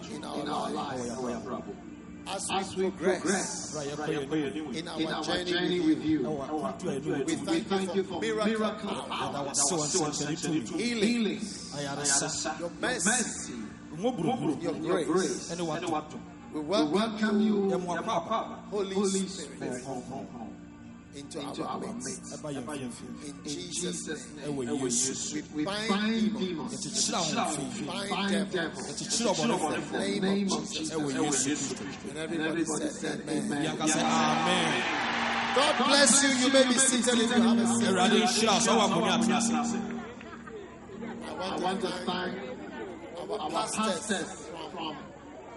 Ɛyɛ adwuma. in our lives. As As we we progress. progress. Bra yɛkɔ yɛn anim. in in our our journey journey with with you, you, Ɛwɔ akwantu a ɛnu we thank thank you you for for miracle. miracle. Power, power, Yɛda wo ase wɔ so nsɛnkyerɛnne healing, healing, your mercy, mercy, your your grace. grace. Ɛne wato. We We welcome welcome you, Ɛmu akɔ aba. Holy Holy Spirit. Spirit, into into our our midst. In In Jesus' name, Yesu. we we bind bind demons, bind bind devils, devils, Yɛkyekyere ɔbɔnefoɔ. in the name of Jesus. Ɛwɔ Yesu Kristo. and everybody said, Amen. Amen. Yɛnka sɛ amen. God bless you. You may be seated if you have a seat. Awurade nhyira wo sɛ wowɔ akonnwa ate ase. I want to thank our pastors from.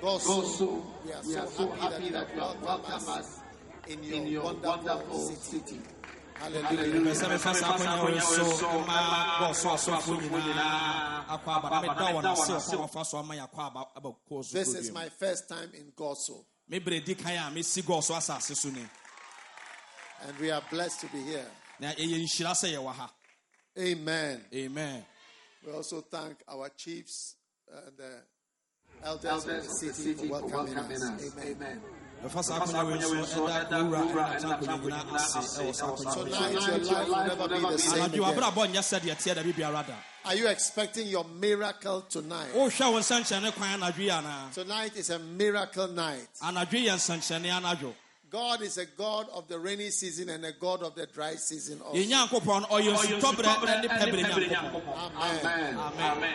Goaso. We are so happy that you have welcomed us us in in your your wonderful wonderful city. city. Hallelujah. Mepɛ sɛ mefa saa akonnwa wei so ma bɔɔso asɔfoɔ nyinaa akɔ aba na meda wɔn ase ɔkɔ wɔfa so ama yɛ akɔ aba aba so This is my first time in Goaso, me bere di kan a mesi gɔɔ so asase so ni and we are blessed to be here. na ɛyɛ nhyira sɛ yɛwɔ ha Amen. amen We also thank our chiefs and the elders, Elders of the city, for welcoming, us. Amen. Amen. ɛfa saa akonnwa wei so ɛda kowura ɛne natanko nyinaa ase ɛwɔ saa akonnwa wei so Tonight, your life will never be the same anadwo again. wabrabɔ nyɛ sɛdeɛ teɛ da biribiara da Are you expecting your miracle tonight? wohwɛ wo nsɛnkyerɛnne kwan anadwo yi anaa Tonight is a miracle night. anadwo yɛ nsɛnkyerɛnne anadwo God is a God of the rainy season and a God of the dry season also. yɛn nyankopɔn no ɔyɛ nsutɔberɛ ne pɛbere nyankopɔn Amen. amen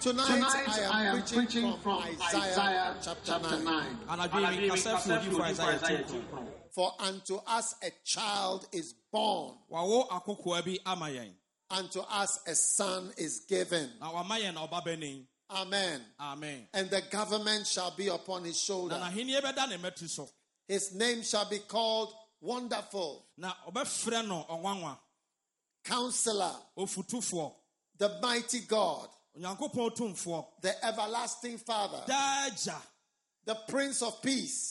Tonight, Tonight I am preaching, from, Isaiah, chapter 9. I anadwo yi mekasa fi odifo isaia to For unto us a child is born, wawo akokoa bi ama yɛn. Unto us a son is given. na wama yɛn na ɔba bɛni Amen. amen. And the government shall be upon his shoulder. n'ahenni bɛda ne mmɛto so. His name shall be called Wonderful, na ɔbɛfrɛ no ɔnwanwa. Counselor, ofutufoɔ. The Mighty God, onyankopɔn tumfoɔ the Everlasting Father, the Prince of Peace,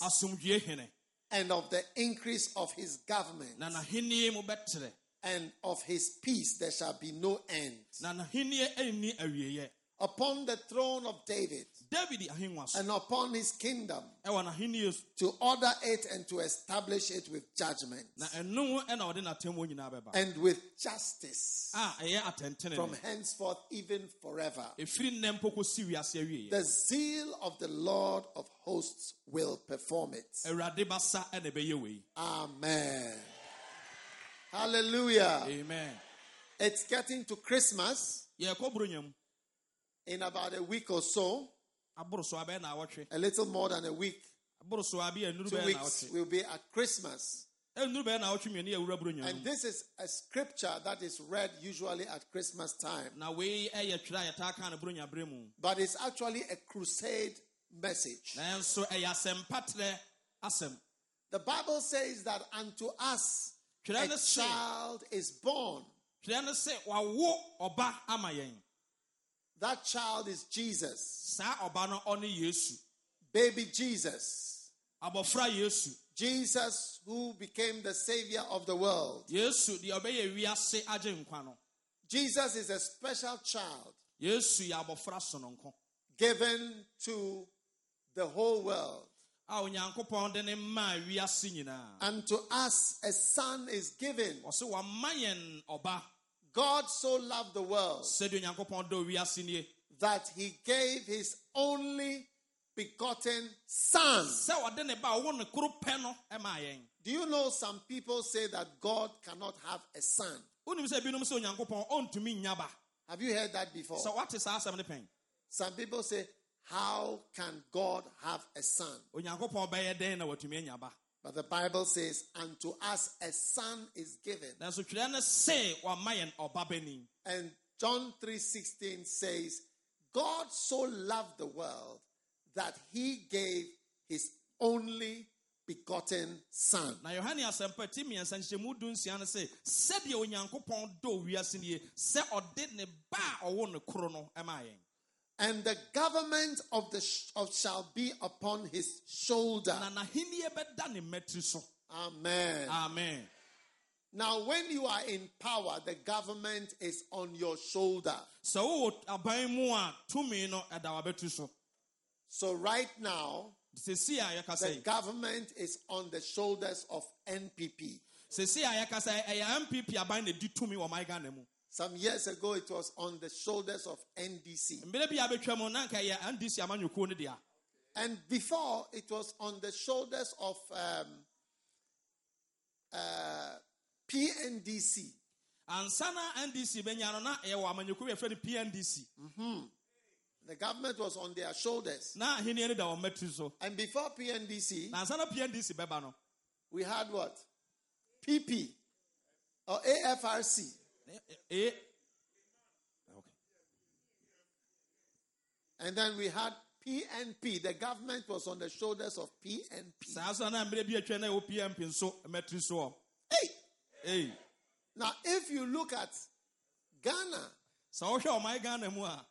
and of the increase of his government na n'ahenni mu bɛterɛ and of his peace there shall be no end. na n'ahenni anni awieeɛ. Upon the throne of David david ahengua so and upon his kingdom ɛwɔ n'ahenni so to order it and to establish it with judgment na ɛno ɛna ɔde n'atammuo nyinaa bɛba and with justice ah, a ɛyɛ atɛntene from henceforth even forever. ɛfiri nnɛ mpo kɔsi wiase awieeɛ The zeal of the Lord of hosts will perform it. awurade basa ɛna ɛbɛyɛ wei Amen. Hallelujah. amen It's getting to Christmas yɛkɔ buro nyam in about a week or so, aboro so abɛyɛ na awɔtwe a little more than a week. aboro so abi anuru Two weeks will be at Christmas. ɛnuru bɛyɛ na awɔtwe mmienu yɛ wura buro nyam And this is a scripture that is read usually at Christmas time, na wei ɛyɛ twerɛ a yɛtaa ka no buro but it's actually a crusade message. nanso ɛyɛ asɛmpatrɛ asɛm The Bible says that unto us a child is born. That child is Jesus, saa ɔba no ɔne yesu baby Jesus. Jesus, who became the savior of the world. yesu deɛ ɔbɛyɛ wiase agye nkwa no Jesus is a special child yesu yɛ abɔfra sononko given to the whole world. a onyankopɔn de ne maa wiase nyinaa And to us, a son is given. Ɔse wama yɛn ɔba God so loved the world sɛdeɛ onyankopɔn dɔ wiase nie that he gave his only begotten son. sɛ ɔde ne ba a ɔwo ne koro pɛ no maa yɛn Do you know some people say that God cannot have a son? wonim sɛ binom sɛ onyankopɔn ɔntumi nya ba Have you heard that before? saa asɛm ne pɛn Some people say, How can God have a son? Onyankopɔn bɛyɛ dɛn na watumi anya ba But the Bible says, Unto us a son is given. nanso twerɛ ne se wama yɛn ɔba bɛni And John 3:16 says, God so loved the world that he gave his only begotten son. na yohane asɛmpa ti mmiɛnsa nhyɛmu du nsia no se sɛdeɛ onyankopɔn dɔ wiase nie sɛ ɔde ne ba a ɔwo ne koro no maa yɛn And the government of the sh- of shall be upon his shoulder. na n'ahenniɛ bɛda ne mmatiri so Amen. amen Now, when you are in power, the government is on your shoulder. sɛ wowɔ aban mu a tumi no ɛda wabɛtu so right now, sɛsi a yɛka the government is on the shoulders of NPP. Sɛsi a yɛka sɛ ɛyɛ mpp aban na di tumi wɔ man ghana mu Some years ago, it was on the shoulders of NDC. mmerɛ bi a bɛtwa mu na nka yɛ ndc amanyɔkuo no dea And before, it was on the shoulders of um, uh, PNDC. na ndc bɛnya no na ɛyɛwɔ amanyɔkuo bi a yɛfrɛ no pndc The government was on their shoulders. na ahenniɛ no da wɔn mmatiri so And before PNDC, na pndc no we had what? PP or AFRC. Eh, eh, eh. ee And then we had PNP. The government was on the shoulders of PNP. saa so na mmerɛ bi atwa na ɛwɔ pmp nso mmatiri so hɔ Hey! Now, if you look at Ghana, sɛ wohwɛ ghana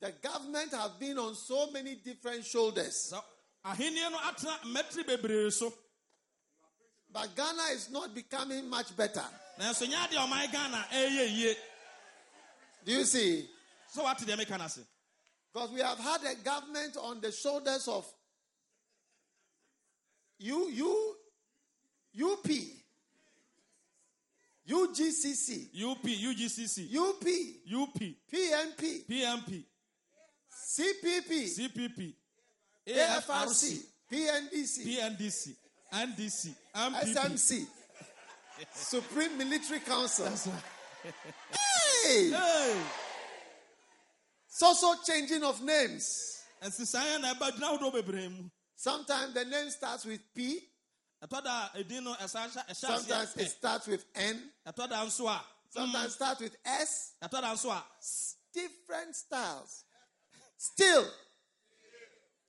the government has been on so many different shoulders. sɛ ahenniɛ no atena mmatiri bebree so But Ghana is not becoming much better. Nanso nyɛ adeɛ a ɔman ghana ɛyɛ yie. Do you see? sɛ wate deɛ meka no ase Because we have had a government on the shoulders of U, U, UP, UGCC, up ugcc UP, up pmp CPP, cpp AFRC, PNDC, pndc ndc mpp SMC, Supreme Military Council. Right. Hey! Hey! So, so changing of names. nsesan na ɛba gyina ahodoɔ bebree mu Sometimes the name starts with P, ɛtɔ da edin no ɛsan hyɛ ɛhyɛ sometimes it starts with N, ɛtɔ da nso a sometimes starts with S. ɛtɔ da nso a different styles. Still,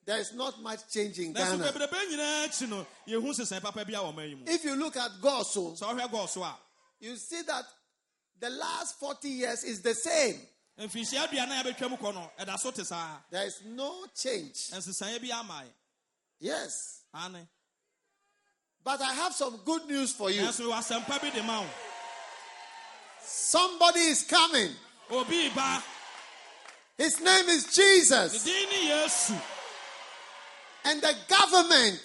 there is not much change in Ghana. bebrebe nyinaa akyi no yɛhu sesan papa bi a wɔn yi mu If you look at Goaso, oh, sɛ ɔhwɛ gɔɔ so you see that the last 40 years is the same. mfinhyia aduane a yɛbɛtwa mu kɔ no ɛda so te saa There is no change. nsesan bi ama yɛ Yes. But I have some good news for you. nanso asɛmpa bi de ma wo Somebody is coming. His name is Jesus. Din ne yesu And the government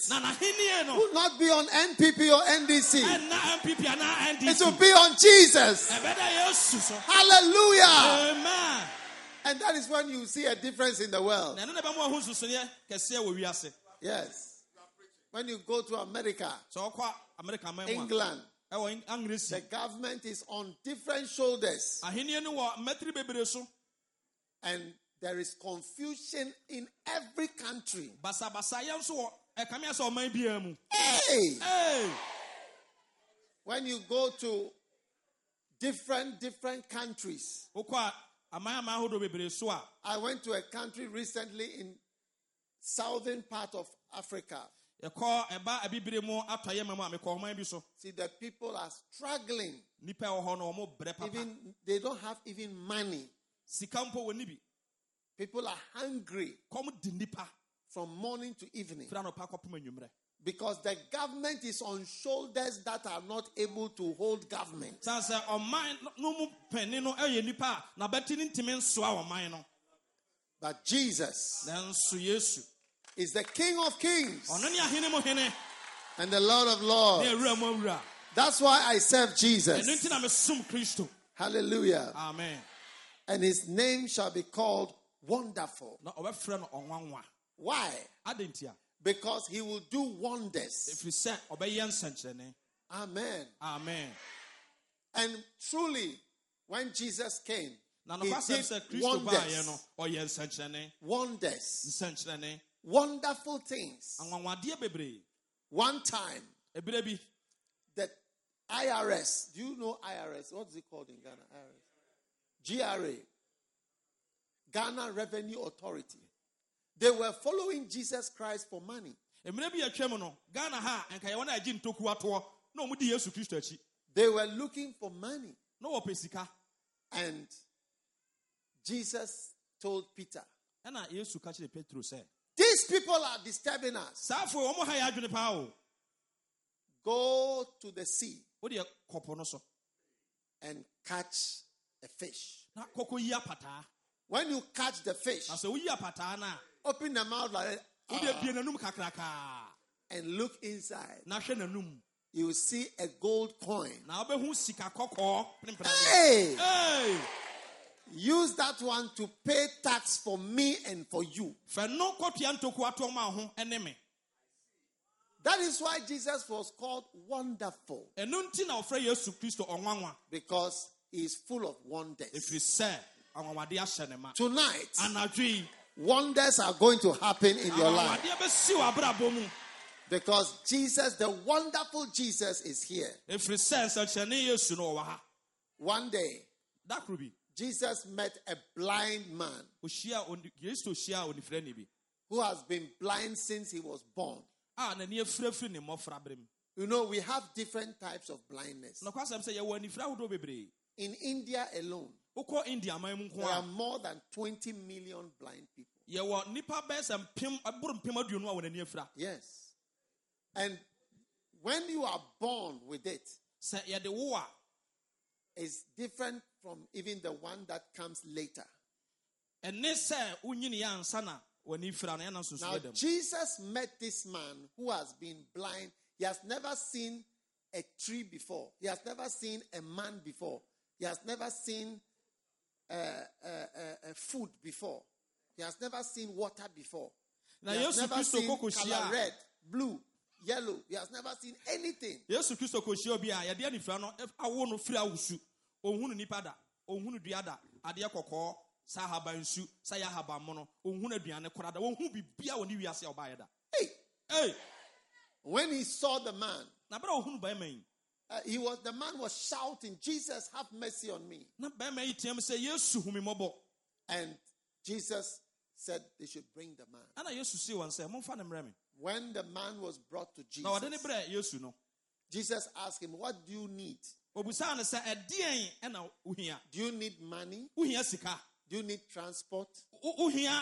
will not be on NPP or NDC. ɛnna npp anaa It will be on Jesus. ɛbɛda yesu so Hallelujah. amen And that is when you see a difference in the world. na ɛno na ɛbɛma wahu nsusuneɛ kɛseɛ wɔ wiase Yes. When you go to America, sɛ ɔkɔ amerika man mu a England, the government is on different shoulders ahenni no wɔ mmatiri bebree so and there is confusion in every country. basabasayɛ nso wɔ ɛkamea sɛ ɔman biara mu Hey! Hey! When you go to different different countries. wokɔ a aman aman ahodoɔ bebree so a I went to a country recently in southern part of Africa. yɛkɔ ɛba abibire mu atɔyɛ ma mu a mekɔ ɔman bi so See the people are struggling. nnipa wɔ hɔ no ɔmo brɛ papa Even they don't have even money. People are hungry from morning to evening. fira no pa kɔpem anwummerɛ Because the government is on shoulders that are not able to hold government. san sɛ ɔman no- no mu panin no yɛ nipa a n'abɛti ne ntumi nsoa ɔman no But Jesus is the King of Kings ɔno ne ahene mu hene and the Lord of Lords. awura mu awura That's why I serve Jesus. nti na mesom kristo Hallelujah. amen And his name shall be called Wonderful. na ɔbɛfrɛ no ɔnwanwa Why? adɛn nti a Because he will do wonders. sɛ ɔbɛyɛ nsɛnkyerɛnne Amen. amen And truly, when Jesus came, he did sɛ kristo baayɛ wonders. no ɔyɛ nsɛnkyerɛnne Wonders. Wonderful things. One time, the IRS, do you know IRS? What is it called in Ghana? IRS. GRA. Ghana Revenue Authority. They were following Jesus Christ for money. mmerɛ bi atwam no ghana ha nka yɛwɔ no a agye ntoku atoɔ yesu kristo akyi They were looking for money. sika And Jesus told Peter, ɛna yesu ka kyerɛ petro sɛ These people are disturbing us. saa afo ɔmo ha yɛ adwene paa o Go to the sea wodeɛ kɔpo no so and catch a fish. Na kɔkɔ yi apataa When you catch the fish, na sɛ woyi apataa no a open the mouth like that wodeɛ ah. bie n'anum kakrakaa and look inside. na hwɛ n'anum You will see a gold coin. na wobɛhu sika kɔkɔɔ pemprɛdeɛ Hey! Hey! Use that one to pay tax for me and for you. fɛ no kɔtua ntoku atoɔ ma ho ne me That is why Jesus was called wonderful ɛno nti na ɔfrɛ yesu kristo ɔnwanwa because he is full of wonders. Ɛfiri sɛ anwanwadeɛ ahyɛ ne ma. Tonight, wonders are going to happen in your life. Anwanwadeɛ bɛsi wɔ abrabɔ mu. Because Jesus, the wonderful Jesus, is here. ɛfiri sɛ nsɛnkyerɛnne yesu no ɔwɔ ha. One day, da koro bi Jesus met a blind man ohyia oni- kristo hyia onifirani bi. who has been blind since he was born. a n'ani afirafiri ne mmɔfra bere mu You know, we have different types of blindness. nokwasɛm sɛ yɛwɔ anifira ahodoɔ bebree. In India alone, wokɔ india man mu nko there are more than 20 million blind people. yɛwɔ nnipa bɛyɛ sɛ mpem ɛboro mpem aduonu a wɔn ani afira Yes. And when you are born with it, sɛ yɛde wo it's different from even the one that comes later. ɛne sɛ wonyini yɛ ansa na w'ani fira no ɛna Now, Jesus met this man who has been blind. He has never seen a tree before, he has never seen a man before, he has never seen uh, uh, food before, he has never seen water before. na he has yesu never kristo seen color red, blue, yellow. He has never seen anything. yesu kristo kɔhyia obi a yɛde anifira no ɛf- awo no firi awusu. Ohunu nipa da ohunu dua da adeɛ kɔkɔɔ saa ahaban nsu saa yɛ ahaban mono ohunu aduane kora da. Ohunu bibia wɔ ne wiase a ɔbaayɛ da. Hey, Hey, when he saw the man, na bɛrɛ ohunu bɛrima yi uh, he was the man was shouting, "Jesus, have mercy on me!" na bɛrima yi team sɛ yesu humi mmɔbɔ And Jesus said they should bring the man. ɛna yesu si wɔn sɛ momfa ne mmerɛ me When the man was brought to na wɔde ne Jesus, brɛ yesu no Jesus asked him, "What do you need? obusaa ne sɛ ɛdeɛn ɛna wohia Do you need money? Do you need transport? Wo- wohia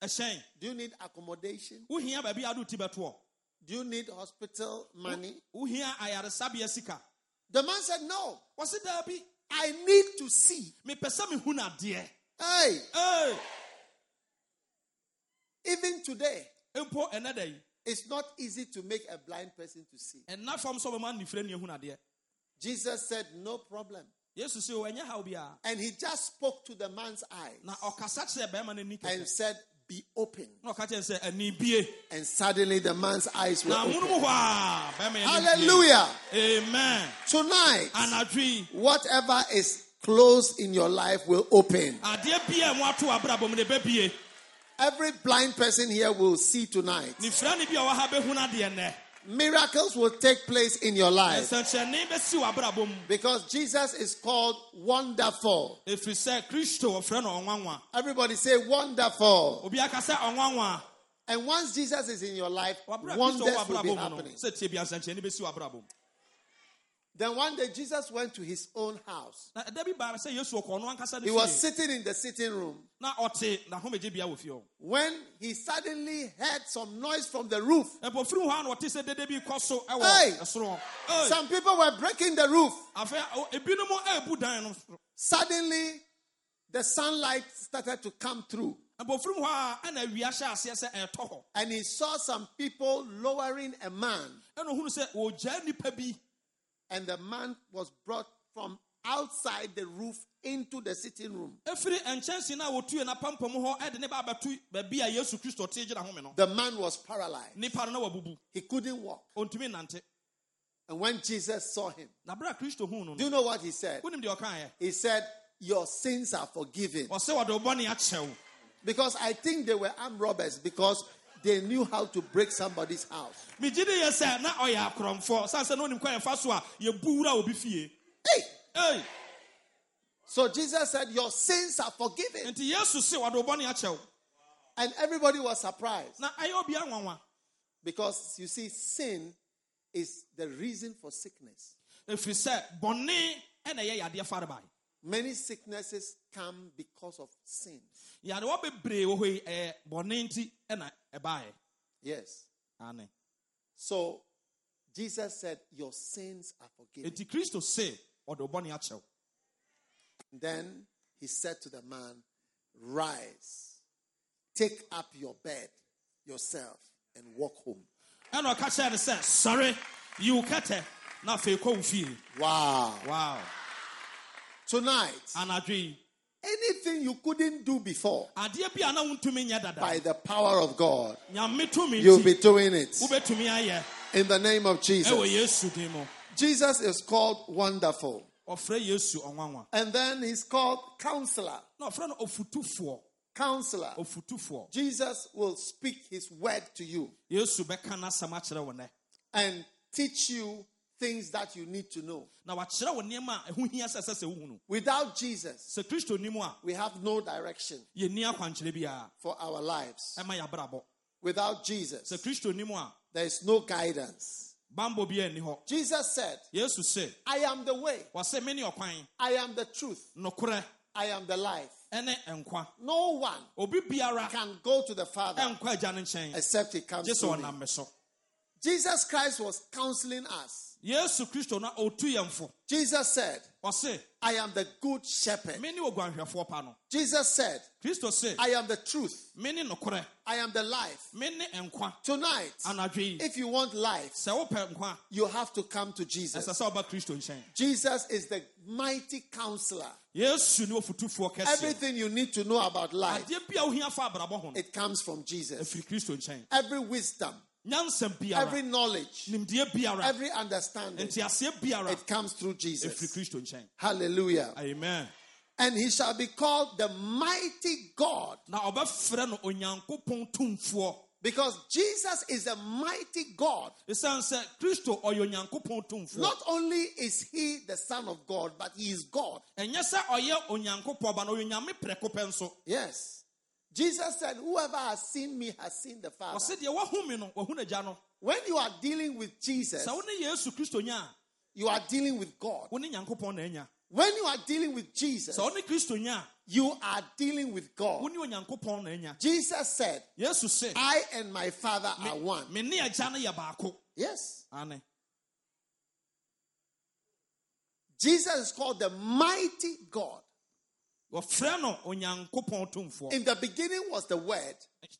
ɛhyɛn Do you need accommodation? wohia baabi ade ti bɛtoɔ Do you need hospital money?" wohia ayaresabea sika? The man said, "No, wɔse daabi I need to see." mepɛ sɛ mehu no adeɛ Hey, Hey, even today, mpo ɛnɛ da it's not easy to make a blind person to see. ɛnna fam sɛ ɔbɛma nifirɛ ne ahu no adeɛ Jesus said, "No problem." yesu sɛ o ɛnyɛ haw biara And he just spoke to the man's eyes na ɔkasa kyerɛ bɛrima no and said, Be open. na ɔka kyerɛ sɛ ani bie And suddenly the man's eyes were open. mu hɔ a bɛrima yɛ ani bie. Hallelujah. amen Tonight, whatever is closed in your life will open. adeɛ bia a mo ato abrabɔ mu ne bɛbie Every blind person here will see tonight. Nifira ne bi a ɔwɔ ha bɛhu no adeɛ nnɛ Miracles will take place in your life nsɛnkyerɛnne bɛsi wɔ abrabɔ mu because Jesus is called wonderful. ɛfiri sɛ kristo wɔfrɛ no ɔnwanwa Everybody say wonderful. obi aka sɛ ɔnwanwa And once Jesus is in your life, a wabrɛ kristo wonders will be abrabɔ mu no happening. sɛ tie bia nsɛnkyerɛnne bɛsi wɔ abrabɔ mu Then one day Jesus went to his own house. na ɛda bi baa sɛ yesu ɔkɔ He was sitting in the sitting room. Na ɔte n'ahomegyebea wɔ fie hɔ when he suddenly heard some noise from the roof. ɛpɔfiri hɔ a na ɔte sɛ dede bi so ɛwɔ Hey! Some people were breaking the roof. afei o- ebinom ɛɛbu dan no. So Suddenly, the sunlight started to come through, ɛpɔfiri hɔ a ɛna awia hyɛ aseɛ sɛ and he saw some people lowering a man, and the man was brought from outside the roof into the sitting room. efiri nkyɛnsee no a wɔtue n'apampam hɔ ɛde ne ba abɛto baabi a yesu kristo te gyina home no The man was paralyzed, nipa no na wabubu he couldn't walk. And when Jesus saw him, na bere a kristo huu no do you know what he said? wonim deɛ ɔkaeɛ He said, Your sins are forgiven. ɔsɛ wɔde wo bɔne akyɛw Because I think they were armed robbers because they knew how to break somebody's house. megye de yɛ na ɔyɛ akorɔmfoɔ sane sɛ na onim kwan yɛfa so a yɛbu wura a obi fie Hey! So Jesus said, Your sins are forgiven. nti yesu se wɔde wo bɔne akyɛw And everybody was surprised. na ɛyɛ obia nwanwa Because you see, sin is the reason for sickness. ɛfiri sɛ bɔne ɛna ɛyɛ yadeɛ farebae Many sicknesses come because of sin. yadewa bebree wɔ hɔ yi ɛyɛ bɔne nti ɛna ɛbaeɛ Yes. So Jesus said, Your sins are forgiven. enti kristo se ɔde wo bɔne akyɛw Then he said to the man, Rise, take up your bed yourself, and walk home. ɛna ɔka kyerɛ no sɛ sɔre yiwo kɛtɛ na afei kɔ wo fie Wow. wow Tonight, anything you couldn't do before, adeɛ bi a na wontumi nyɛ dada by the power of God, you'll be doing it. In the name of Jesus. yesu din mu Jesus is called Wonderful. ɔfrɛ yesu ɔnwanwa And then he's called Counselor. na ɔfrɛ no ɔfutufoɔ Counselor. Jesus will speak his word to you yesu bɛka n'asɛm akyerɛ wo nɛ and teach you things that you need to know. na wakyerɛ wo nneɛma a ɛho hia sɛ ɛsɛ sɛ wohu no Without Jesus, sɛ kristo ni mu a we have no direction yɛnni akwankyerɛ biara for our lives. Without Jesus, there is no guidance. bambɔ biara nni hɔ Jesus said, I am the way, wɔse me ne ɔkwan I am the truth, I am the life. No one can go to the Father ɛnkɔ agya no nkyɛn except he comes through me. Ɔnam me so Jesus Christ was counseling us. yesu kristo na ɔtu yɛn fo Jesus said, ɔse I am the good shepherd. me ne oguanhwɛfoɔ pa no Jesus said, kristo se I am the truth. me ne nokorɛ I am the life. me ne nkwa Tonight, if you want life, sɛ wopɛ nkwa you have to come to ɛsɛ Jesus. sɛ woba kristo nkyɛn Jesus is the mighty counselor. yesu ne ɔfotufoɔ kɛseɛ Everything you need to know about life, adeɛ bi a wohia fa abrabɔ ho no it comes from Jesus. ɛfiri kristo nkyɛn Every wisdom, every knowledge, every understanding, it comes through Jesus. Hallelujah. amen And he shall be called the mighty God na ɔbɛfrɛ no onyankopɔn tumfoɔ because Jesus is a mighty God. ɛsiane sɛ kristo ɔyɛ onyankopɔn tumfoɔ Not only is he the Son of God, but he is God. ɛnyɛ sɛ ɔyɛ onyankopɔn ba na ɔyɛ onyame prɛko pɛ nso Yes. Jesus said, Whoever has seen me has seen the Father. ɔse deɛ wahu me no wahu n'agya When you are dealing with Jesus, sɛ wo ne yesu kristo nya a you are dealing with God. wo ne nyankopɔn na anya When you are dealing with Jesus, sɛ wo ne kristo nya a you are dealing with God. ne onyankopɔn na anya Jesus said, I and my Father are one. me ne agya no yɛ baako Yes. Jesus is called the mighty God. wɔfrɛ no onyankopɔn tumfoɔ In the beginning was the Word.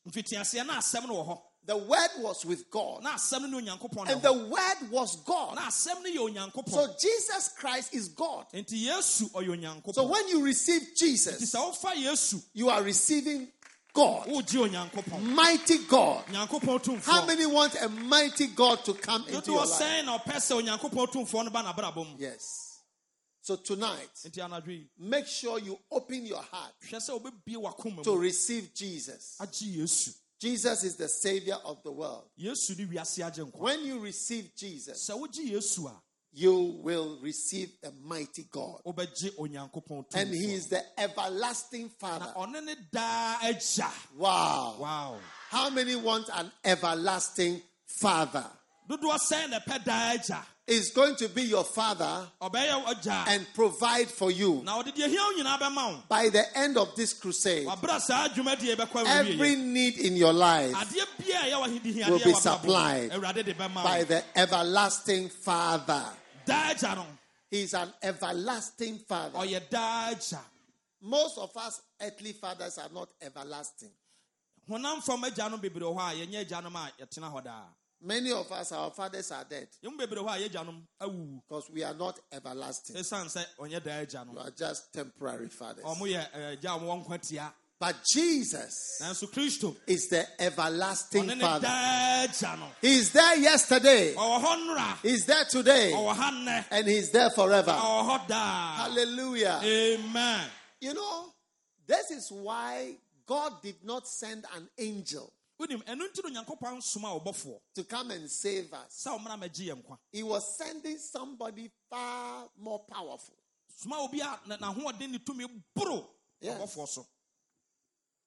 mfitiaseɛ na asɛm no wɔ hɔ The Word was with God. na asɛm no ne onyankopɔn na And the Word was God. na asɛm no yɛ onyankopɔn So Jesus Christ is God. enti yesu ɔyɛ So when you receive Jesus, sɛ wofa yesu you are receiving God. Mighty God. How many want a mighty God to come into your life? sɛn na ɔpɛ sɛ onyankopɔn tumfoɔ no ba n'abrabɔ mu Yes. So tonight, nti anadwo yi make sure you open your heart hwɛ sɛ wobɛbie wakoma to receive Jesus. Jesus is the Savior of the world. yesu ne wiase agye nkwa When you receive Jesus, sɛ wogye yesu a you will receive a mighty God. And He is the everlasting Father. ɔne ne daa agya Wow. wow How many want an everlasting Father? Dodoɔ sɛn na ɛpɛ daa agya is going to be your father and provide for you. na ɔde deɛ hia wo nyinaa bɛma wo By the end of this crusade, wabrɛ saa dwumadie bɛkɔ every need in your life adeɛ bia a ɛyɛ wahedi will be supplied awurade de bɛma by the everlasting Father. daa agya no He's an everlasting Father. Most of us earthly fathers are not everlasting. Honam fam agya no bebree wɔ hɔ a yɛnyɛ agyanom a yɛtena hɔ daa Many of us, our fathers are dead. Yɛmu bebree hɔ a yɛagyanom awuwu because we are not everlasting. ɛsiane sɛ ɔnyɛ daa agya You are just temporary fathers. ɔmo yɛ agya a wɔwɔ nkwa tia But Jesus is the everlasting Father. daa agya no He's there yesterday, ɔwɔ hɔ nnora He's there today, ɔwɔ ha nnɛ and He's there forever. ɔwɔ hɔ daa Hallelujah. amen. You know, this is why God did not send an angel wonim ɛno nti no onyankopɔn soma ɔbɔfoɔ to come and save us. sɛ ɔmmra mɛgye yɛ nkwa He was sending somebody far more powerful. soma obi a na- n'ahoɔden ne tumi boro Yes.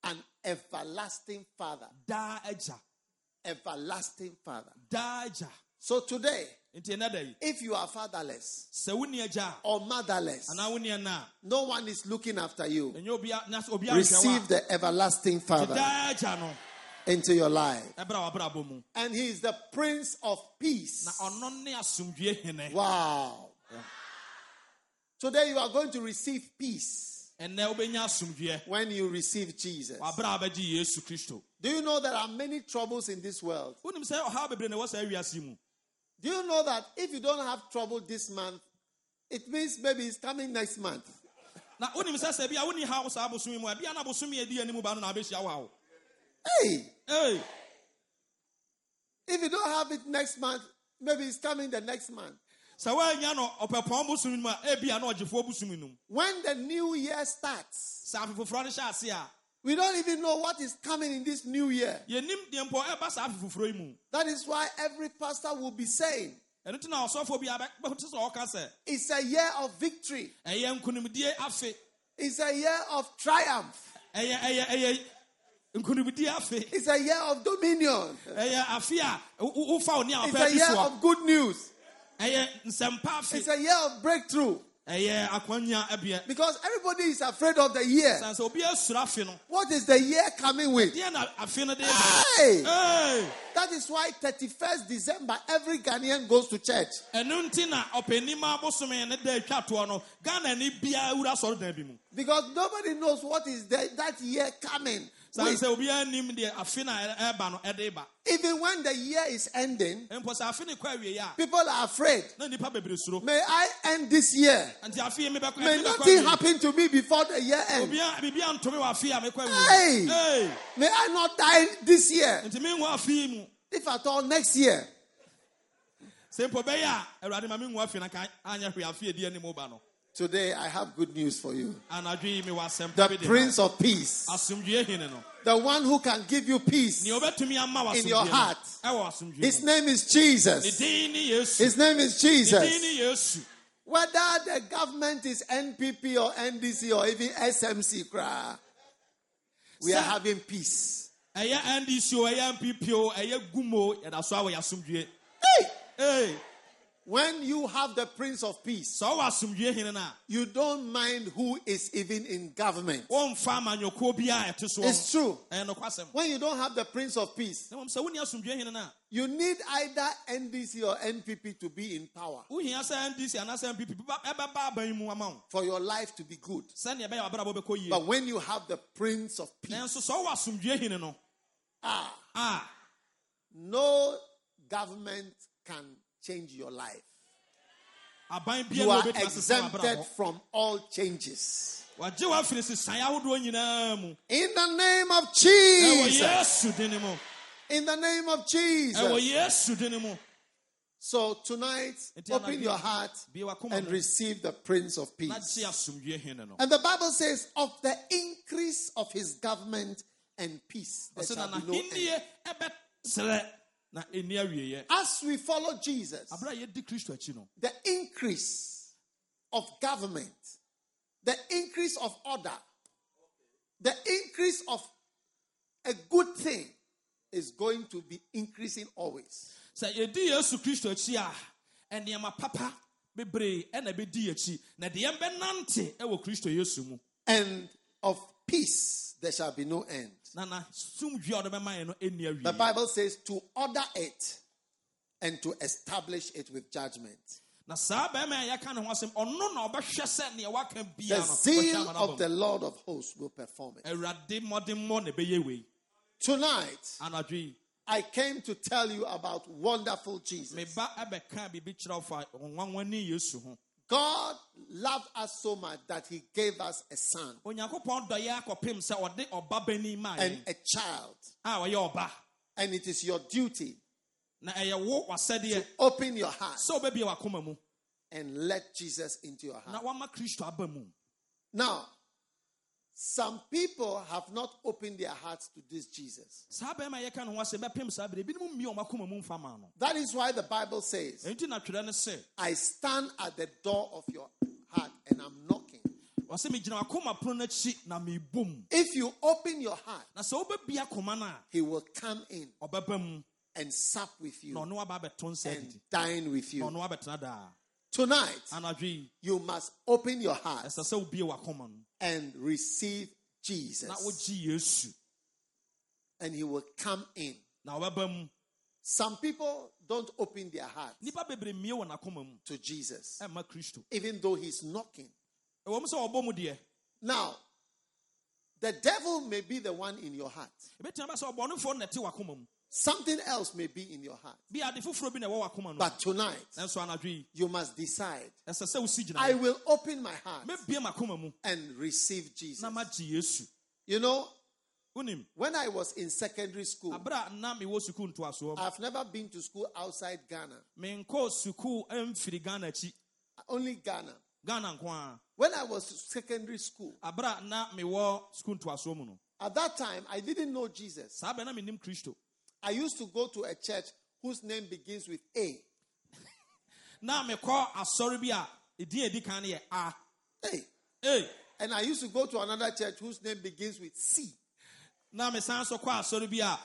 An everlasting Father. Everlasting Father. So today, if you are fatherless or motherless, anaa wonni ɛna a no one is looking after you. ɛnyɛ obi a na obi a Receive the everlasting Father daa agya no into your life. ɛbrɛ a wabrabɔ mu And He is the Prince of Peace. na ɔno ne asomdwie hene Wow. Today you are going to receive peace when you receive Jesus. wabrɛ a bɛgye yesu kristo Do you know there are many troubles in this world? wonim sɛ ɔhaw bebree na ɛwɔ saa wiase yi mu Do you know that if you don't have trouble this month, it means maybe it's coming next month? Na wonim sɛ sɛ bia wonni haw saa bosome mu a bia na bosome a ɛdi anim ba no na abɛhyia wo haw Hey, if you don't have it next month, maybe it's coming the next month. sɛ woanya no ɔpɛpɔn bosom no mu a ebia na ɔgyefoɔ bosom no mu When the new year starts, sɛ afe foforɔ no hyɛ ase a we don't even know what is coming in this new year. yɛnim deɛ mpo ɛba saa afe foforɔ yi mu That is why every pastor will be saying, ɛno nti na ɔsɔfoɔ bi bɛte sɛ ɔka sɛ it's a year of victory. ɛyɛ nkonimdie afe It's a year of triumph. It's a year of dominion. It's a year of good news. ɛyɛ nsɛmpa afe It's a year of breakthrough. ɛyɛ akwanya abiɛ Because everybody is afraid of the year. san sɛ obi asuro afe no What is the year coming with? deɛ na afe no de Hey! Hey! That is why 31st December, every Ghanaian goes to church. ɛno nti na ɔpanim abosome ne da atwa toɔ no ghana ni biara wura sɔre dan bi mu Because nobody knows what is the, that year coming. San with. sɛ obiara nim deɛ afe na ɛba no ɛde ba Even when the year is ending, mpo sɛ afe ne kɔ awie a people are afraid. na nnipa bebree suro May I end this year? nti afe yi mebɛkɔ May nothing happen to me before the year ends. Obiara- biribiara ntome wɔ afe a mekɔ Hey! May I not die this year? nti mengu afe yi mu If at all, next year. Sɛ mpo bɛyɛ a awurade ma mengu afe na ka anyɛ hwee afe a ɛdi anim ba no Today, I have good news for you. anadwo yi mewɔ asɛmpa The Prince of Peace, asomdwie hene no the one who can give you peace. nea ɔbɛtumi ama wɔ In your heart. no ɛwɔ asomdwie His name is Jesus. din ne yesu His name is Jesus. Whether the government is NPP or NDC or even SMC, we are having peace. ɛyɛ ndc o ɛyɛ npp o ɛyɛ gum o yɛda so awɔ yɛ asomdwie Hey! Hey! When you have the Prince of Peace, sɛ ɔwɔ asomdwie hene no a you don't mind who is even in government. wɔmfa amanyɔkuo biara a ɛte so It's true. When you don't have the Prince of Peace, na mmom sɛ wonni asomdwie hene no a you need either NDC or NPP to be in power wohia sɛ ndc anaasɛ npp bɛba- ɛbɛba aban mu ama wo for your life to be good. sɛnea ɛbɛyɛ wabrabɔ bɛkɔ yie But when you have the Prince of Peace, nanso sɛ ɔwɔ asomdwie ah, no government can change your life. You are na obɛtumi asesa exempted from all changes. wagye wo afiri sesae ahodoɔ nyinaa mu In the name of Jesus. yesu din mu In the name of Jesus. yesu din mu So tonight, open your heart and receive the Prince of Peace. gye asomdwie hene no And the Bible says, of the increase of his government and peace, there shall be no end. N'ahennie ɛbɛserɛ na ɛni awieeɛ As we follow Jesus, aberɛ a yɛdi kristo akyi no the increase of government, the increase of order, the increase of a good thing is going to be increasing always. sɛ yɛdi yesu kristo akyi a nneɛma papa bebree ɛna ɛbɛdi akyi na deɛ bɛnante ɛwɔ kristo yesu mu And of peace there shall be no end. Na na sumdua a ɔde bɛma yɛn no ɛnni The Bible says to order it and to establish it with judgment. na saa bɛrima a yɛka ne ho asɛm ɔno na ɔbɛhwɛ sɛ nea waka bia The zeal ɔhyɛ ama no of the. Lord of hosts will perform it. awurade mmɔdemmɔ na ɛbɛyɛ wei Tonight, I came to tell you about wonderful Jesus. meba ɛbɛka biribi kyerɛ wo fa ɔnwanwani yesu ho God loved us so much that he gave us a son onyankopɔn dɔ yɛ akɔpem sɛ ɔde ɔba bani maa and a child. a ɔyɛ ɔba. And it is your duty na ɛyɛ wo wasɛdeɛ. open your heart sɛ wobɛbie wakoma mu. and let Jesus into your heart. wama kristo aba mu. Now, some people have not opened their hearts to this Jesus. saa bɛrima a yɛka ne ho asɛm bɛpem saa bere. Ebinom mmie ɔma akoma mu mfa ma no. That is why the Bible says, ɛnti na twerɛ ne sɛ I stand at the door of your heart and I'm knocking. ɔsɛ megyina wakoma pono no akyi na meebom If you open your heart, na sɛ wobɛbie akoma no he will come in and sup with you ɔno aba abɛto nsa and dine with you. ɔno abɛtena daa. Tonight, you must open your heart ɛsɛ sɛ wobie wakoma and receive Jesus, and he will come in. Some people don't open their heart nnipa bebree mmie wɔ n'akoma mu. to Jesus, even though he's knocking. ɛwɔ mu sɛ ɔbɔ mu deɛ. Now, the devil may be the one in your heart. ɛbɛtumi bɛ sɛ ɔbɔnefoɔ no nɛte wakoma mu. Something else may be in your heart. bi ade foforɔ bi na ɛwɔ wakoma But tonight, nanso anadwo yi you must decide. ɛsɛ sɛ wosi gyina I will open my heart mɛbie m'akoma mu. and receive Jesus. na magye yesu. You know, when I was in secondary school, aberɛ a na mewɔ sukuu ntoasoɔ I've never been to school outside Ghana, menkɔɔ sukuu mfiri ghana akyi only Ghana. ghana When I was secondary school, aberɛ a na mewɔ sukuu ntoasoɔ at that time, I didn't know Jesus. saa bɛ na menim kristo I used to go to a church whose name begins with A. na mekɔ asɔre bi a ɛdin a ɛdi kan no yɛ a Hey. Ei, And I used to go to another church whose name begins with C. na mesan so kɔ asɔre bi a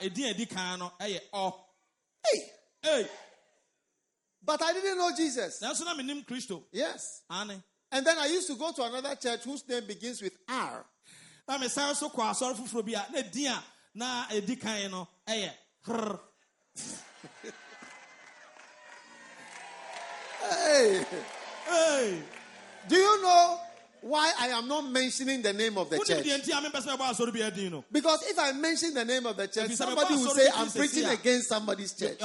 ɛdin a ɛdi kan no ɛyɛ ɔ Hey. But I didn't know Jesus. nanso na menim kristo Yes. ane And then I used to go to another church whose name begins with R. na mesan so kɔ asɔre foforɔ bi a na ɛdin a na ɛdi kan no ɛyɛ hr Hey. Ei, Do you know why I am not mentioning the name of the church? deɛ nti a mempɛ sɛ mɛbɔ asɔre bi adin no Because if I mention the name of the church, If you say, somebody will say I'm preaching against somebody's church.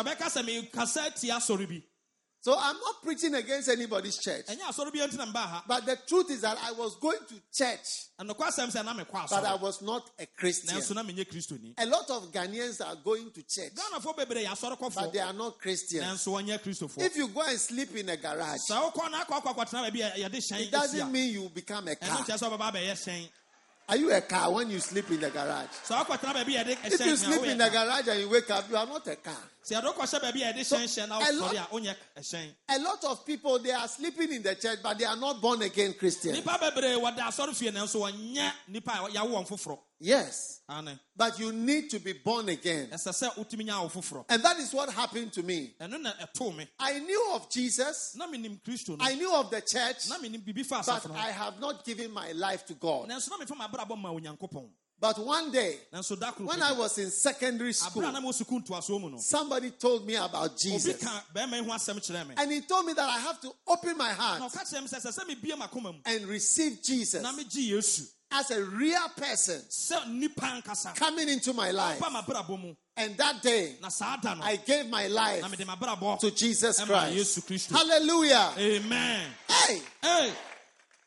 Yɛbɛka sɛ mekasa tia asɔre bi So I'm not preaching against anybody's church. ɛnyɛ asɔre bi nti na mbaa ha But the truth is that I was going to church, ɛnokɔ asɛm sɛ na mekɔ but I was not a Christian. nanso na menyɛ kristoni A lot of Ghanaians are going to church, ghanafoɔ bebree yɛ asɔre but they are not Christians. nanso wɔnyɛ kristofoɔ If you go and sleep in a garage, it doesn't mean you become a a car. Are you a car when you sleep in the garage? sɛ wokɔtena baabi a yɛde If you sleep in the garage and you wake up, you are not a car. sɛ yɛde wokɔhyɛ baabi a yɛde hyɛn hyɛn na a lot- A lot of people they are sleeping in the church, but they are not born again Christians. Nipa bebree wɔda asɔre fie nanso wɔnyɛ nipa a yɛawo wɔn foforɔ Yes, but you need to be born again, ɛsɛ sɛ wotumi nya wo foforɔ. And that is what happened to me. ɛno na ɛtoo me. I knew of Jesus, na menim kristo no. I knew of the church, na menim biribi fa but I have not given my life to God. nanso na mefa mabrabɔ ma onyankopɔn. But one day, nanso da koro when I was in secondary school, aberɛ a na mewɔ sukuu ntoasoɔ mu no. somebody told me about Jesus, ka bɛrima yi ho asɛm kyerɛ me. And he told me that I have to open my heart and receive Jesus. Na megye yesu as a real person sɛ nnipa nkasa coming into my life. ba mabrabɔ mu And that day, na saa da no I gave my life to Jesus Christ. Hallelujah. amen Hey. Hey,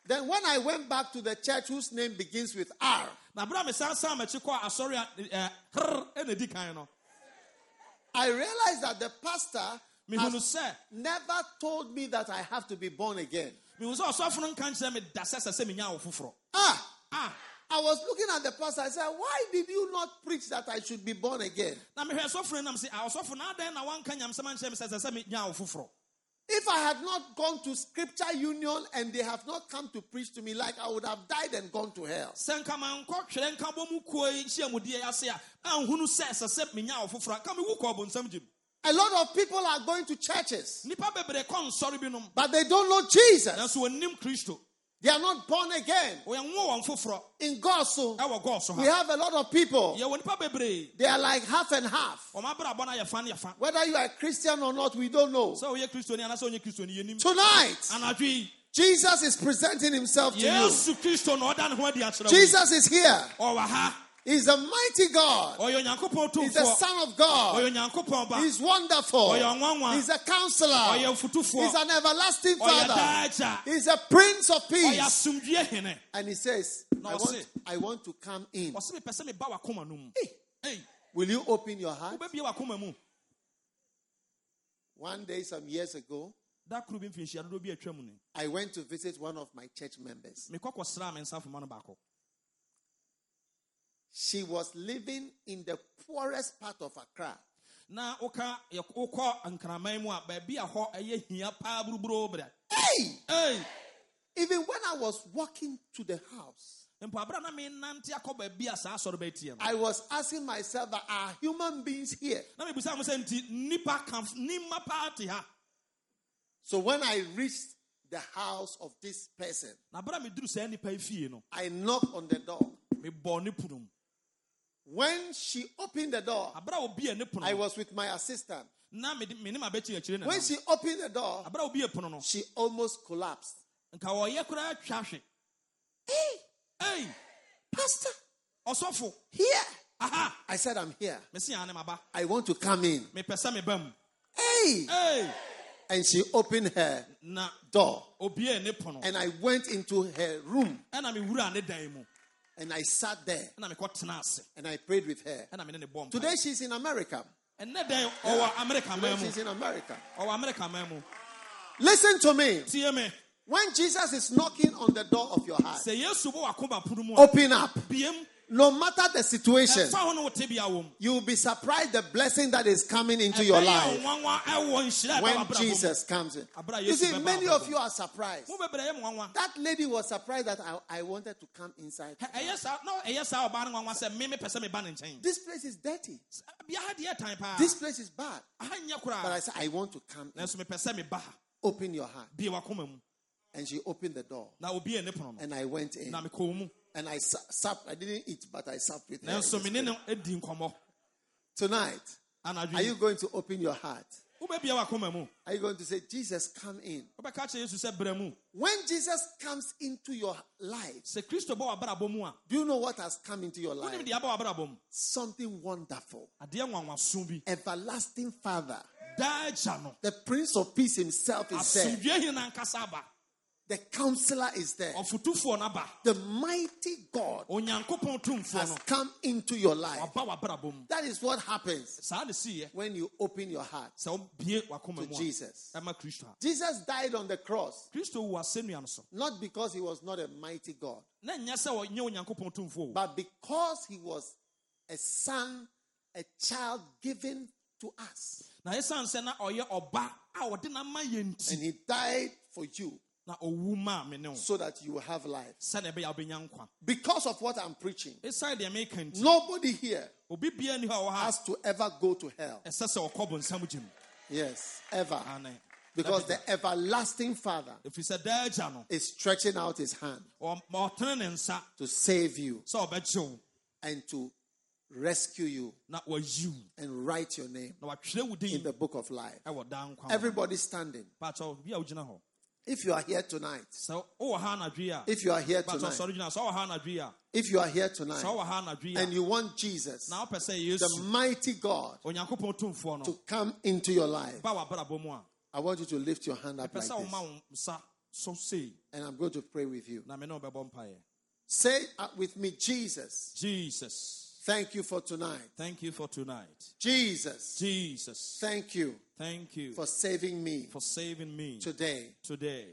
Then when I went back to the church whose name begins with R, na berɛ a mesan san m'akyi kɔ asɔre a ɛ, hr ɛna di kan no I realized that the pastor has never told me that I have to be born again. Ah, ah I was looking at the pastor. I said, Why did you not preach that I should be born again? na mehwɛ sɔfo no nam sɛ "Ah, ɔsɔfo na adɛn na wanka nyamsɛm ankyerɛ me sɛ sɛ sɛ menya wo foforɔ If I had not gone to scripture union and they have not come to preach to me, like I would have died and gone to hell. sɛ nka mankɔ twerɛ nka bɔ mu kuo yi nhyiamudeɛ yi ase a lot of people are going to churches, nipa bebree kɔ nsɔre binom but they don't know Jesus. Nanso wɔnim kristo They are not born again. wɔnwo wɔn foforɔ In Goaso, ɛwɔ gɔɔ so we have a lot of people. yɛwɔ nipa bebree They are like half and half. wɔn abrabɔ no ayɛ fa ne yɛfa Whether you are a Christian or not, we don't know. sɛ woyɛ kristoni anasɛ wonyɛ kristoni yɛnim Tonight, Jesus is presenting himself to you. yesu kristo na ɔda ne ho adi akyerɛ wo Jesus is here. He's a mighty God. He's the Son of God. He's wonderful. He's a counselor. He's an everlasting Father. He's a Prince of Peace. And he says, I want, I want to come in. ɔse mepɛ sɛ meba wakoma no mu Ei, Will you open your heart? wobɛbie wakoma mu One day, some years ago, da koro bi mfirinhyia dodoɔ bi atwa mu ne I went to visit one of my church members. mekɔ kɔsraa me nsa foma no baako She was living in the poorest part of Accra. na woka yɛ- wokɔ mu a baabi a hɔ ɛyɛ hia paa buruburo berɛ Hey! Ei, Even when I was walking to the house, mpo abera na menante akɔ baabi a saa asɔre bɛatie no I was asking myself, that are human beings here? na mebusa mo sɛ nti nnipa ka nima paa te ha So when I reached the house of this person, na bere a meduru saa nnipa yi fie no I knocked on the door. mebɔɔ ne pono mu When she opened the door, abere a obie ne pono I was with my assistant. na mede- me ne ma bɛkyi akyire ne When she opened the door, abere a obie pono no. she almost collapsed. nka wɔyɛ koraa twa hwe. Hey, Pastor, ɔsɔfo here. aha! I said, I'm here. mese ya ne maba. I want to come in. mepɛ sɛ meba mu Hey! And she opened her door. And I went into her room ɛna mewura ne dan mu and I sat there and I prayed with her. ɛna mene ne bɔ Today she's in America. ɛnɛ dan ɔwɔ Today she's in America. ɔwɔ amerika man Listen to me. When Jesus is knocking on the door of your heart, sɛ yesu bɔ wakoma pono mu a open up. No matter the situation, ɛfa ho no wote bia wɔ mu you will be surprised the blessing that is coming into your life nwanwa ɛwɔ nhyira a ɛba when. Jesus comes in. You see, many of you are surprised. mo bebree yɛ mo nwanwa That lady was surprised that I, I wanted to come inside. Ɛ- ɛyɛ saa na ɛyɛ saa ɔbaa no nwanwa sɛ me mepɛ sɛ meba ne nkyɛn This place is dirty. bia ha deɛ tan paa This place is bad. But I said, I want to come in. nanso mepɛ sɛ meba ha Open your heart. bie wakoma mu And she opened the door. na obie ne pono no And I went in. Na mekɔɔ mu And I supped. I didn't eat, but I supped with her. nanso me ne no adi nkɔmmɔ Tonight, are you going to open your heart? wobɛbia wakoma mu Are you going to say, Jesus, come in? wobɛka kyerɛ yesu sɛ brɛ mu When Jesus comes into your life, sɛ kristo bɔ w'abrabɔ mu a do you know what has come into your life? wonim deɛ aba w'abrabɔ mu Something wonderful. adeɛ nwanwaso bi Everlasting Father. The Prince of Peace himself is there. The counselor is there. ɔfotufoɔ no aba The mighty God has come into your life. waba w'abrabɔ mu. That is what happens saa ne siiɛ when you open your heart sɛ wobie wakoma to Jesus. ɛma kristo a. Jesus died on the cross. Kristo wu asɛnnua no so. Not because he was not a mighty God, na nyɛ sɛ ɔnyɛ onyankopɔn tumfoɔ o. but because he was a son, a child given to us. na ɛsiane sɛ na ɔyɛ ɔba a ɔde nama yɛ And he died for you na ɔwu maa me ne so that you will have life. sɛdeɛ ɛbɛyɛ a wobɛnya nkwa Because of what I'm preaching, ɛsiane deɛ meka nobody here obi bia ni hɔ a has to ever go to hell. ɛsɛ sɛ ɔkɔ bonsam gye mu Yes, ever. Because the everlasting Father ɛfiri sɛ daa agya no is stretching out his hand ɔ- ma ɔtene to save you sɛ ɔbɛgye wo and to rescue you na wayi wo and write your name na watwerɛ wo in the book of life. ɛwɔ daa nkwa mu. Everybody standing. Pakyɛ, bi a wogyina hɔ If you are here tonight, sɛ wowɔ ha anadwo if you are here tonight, sɔre gyina sɛ wowɔ ha anadwo yi a if you are here tonight wowɔ ha anadwo yi and you want Jesus, na wopɛ sɛ the mighty God, onyankopɔn tumfoɔ no to come into your life, ba w'abrabɔ mu a I want you to lift your hand up like this. woma wo nsa so sei And I'm going to pray with you. na me ne wobɛbɔ mpaeɛ. Say uh, with me, Jesus, jesus. Thank you for tonight. thank you for tonight. Jesus, jesus. Thank you thank you for saving me for saving me today. today